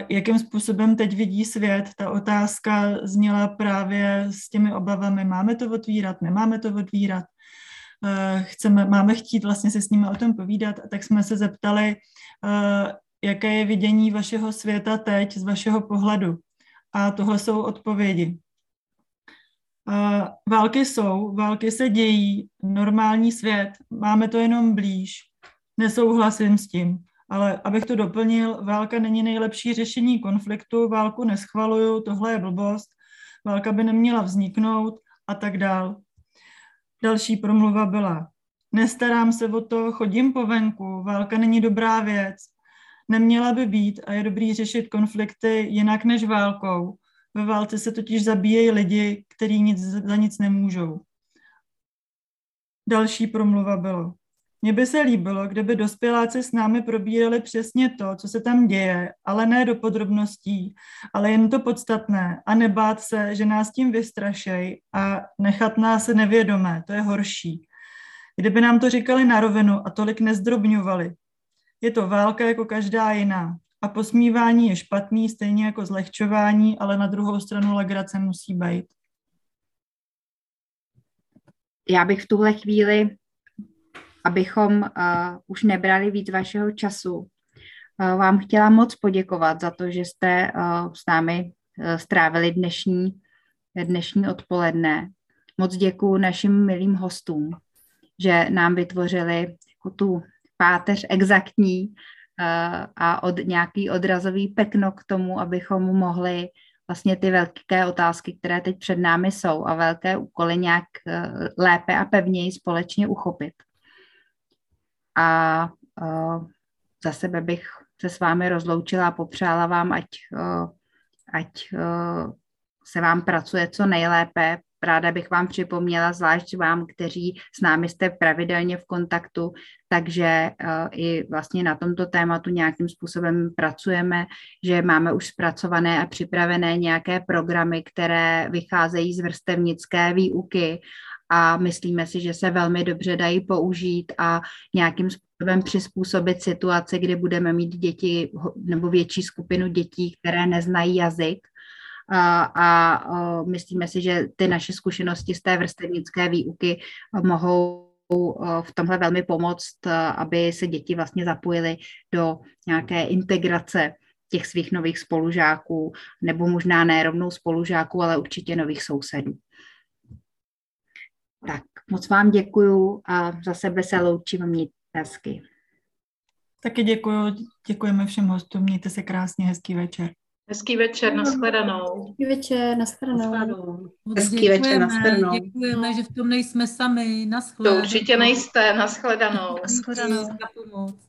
jakým způsobem teď vidí svět. Ta otázka zněla právě s těmi obavami, máme to otvírat, nemáme to otvírat, chceme, máme chtít vlastně se s nimi o tom povídat, tak jsme se zeptali, jaké je vidění vašeho světa teď z vašeho pohledu. A tohle jsou odpovědi. Války jsou, války se dějí, normální svět, máme to jenom blíž. Nesouhlasím s tím. Ale abych to doplnil, válka není nejlepší řešení konfliktu, válku neschvaluju, tohle je blbost, válka by neměla vzniknout a tak dál. Další promluva byla, nestarám se o to, chodím po venku, válka není dobrá věc, neměla by být a je dobrý řešit konflikty jinak než válkou. Ve válce se totiž zabíjejí lidi, kteří nic, za nic nemůžou. Další promluva bylo, mně by se líbilo, kdyby dospěláci s námi probírali přesně to, co se tam děje, ale ne do podrobností, ale jen to podstatné a nebát se, že nás tím vystrašej a nechat nás nevědomé, to je horší. Kdyby nám to říkali na rovinu a tolik nezdrobňovali. Je to válka jako každá jiná. A posmívání je špatný, stejně jako zlehčování, ale na druhou stranu legrace musí být. Já bych v tuhle chvíli abychom uh, už nebrali víc vašeho času. Uh, vám chtěla moc poděkovat za to, že jste uh, s námi uh, strávili dnešní, dnešní odpoledne. Moc děkuji našim milým hostům, že nám vytvořili jako tu páteř exaktní uh, a od nějaký odrazový pekno k tomu, abychom mohli vlastně ty velké otázky, které teď před námi jsou a velké úkoly nějak lépe a pevněji společně uchopit a za sebe bych se s vámi rozloučila a popřála vám, ať, uh, ať uh, se vám pracuje co nejlépe. Ráda bych vám připomněla, zvlášť vám, kteří s námi jste pravidelně v kontaktu, takže uh, i vlastně na tomto tématu nějakým způsobem pracujeme, že máme už zpracované a připravené nějaké programy, které vycházejí z vrstevnické výuky a myslíme si, že se velmi dobře dají použít a nějakým způsobem přizpůsobit situaci, kdy budeme mít děti nebo větší skupinu dětí, které neznají jazyk. A, a, myslíme si, že ty naše zkušenosti z té vrstevnické výuky mohou v tomhle velmi pomoct, aby se děti vlastně zapojily do nějaké integrace těch svých nových spolužáků, nebo možná ne rovnou spolužáků, ale určitě nových sousedů. Tak, moc vám děkuju a za sebe se loučím, mějte hezky. Taky děkuju, děkujeme všem hostům, mějte se krásně, hezký večer. Hezký večer, nashledanou. Hezký večer, nashledanou. Hezký večer, nashledanou. Děkujeme, že v tom nejsme sami, nashledanou. To určitě nejste, nashledanou. Nashledanou. Pomoc.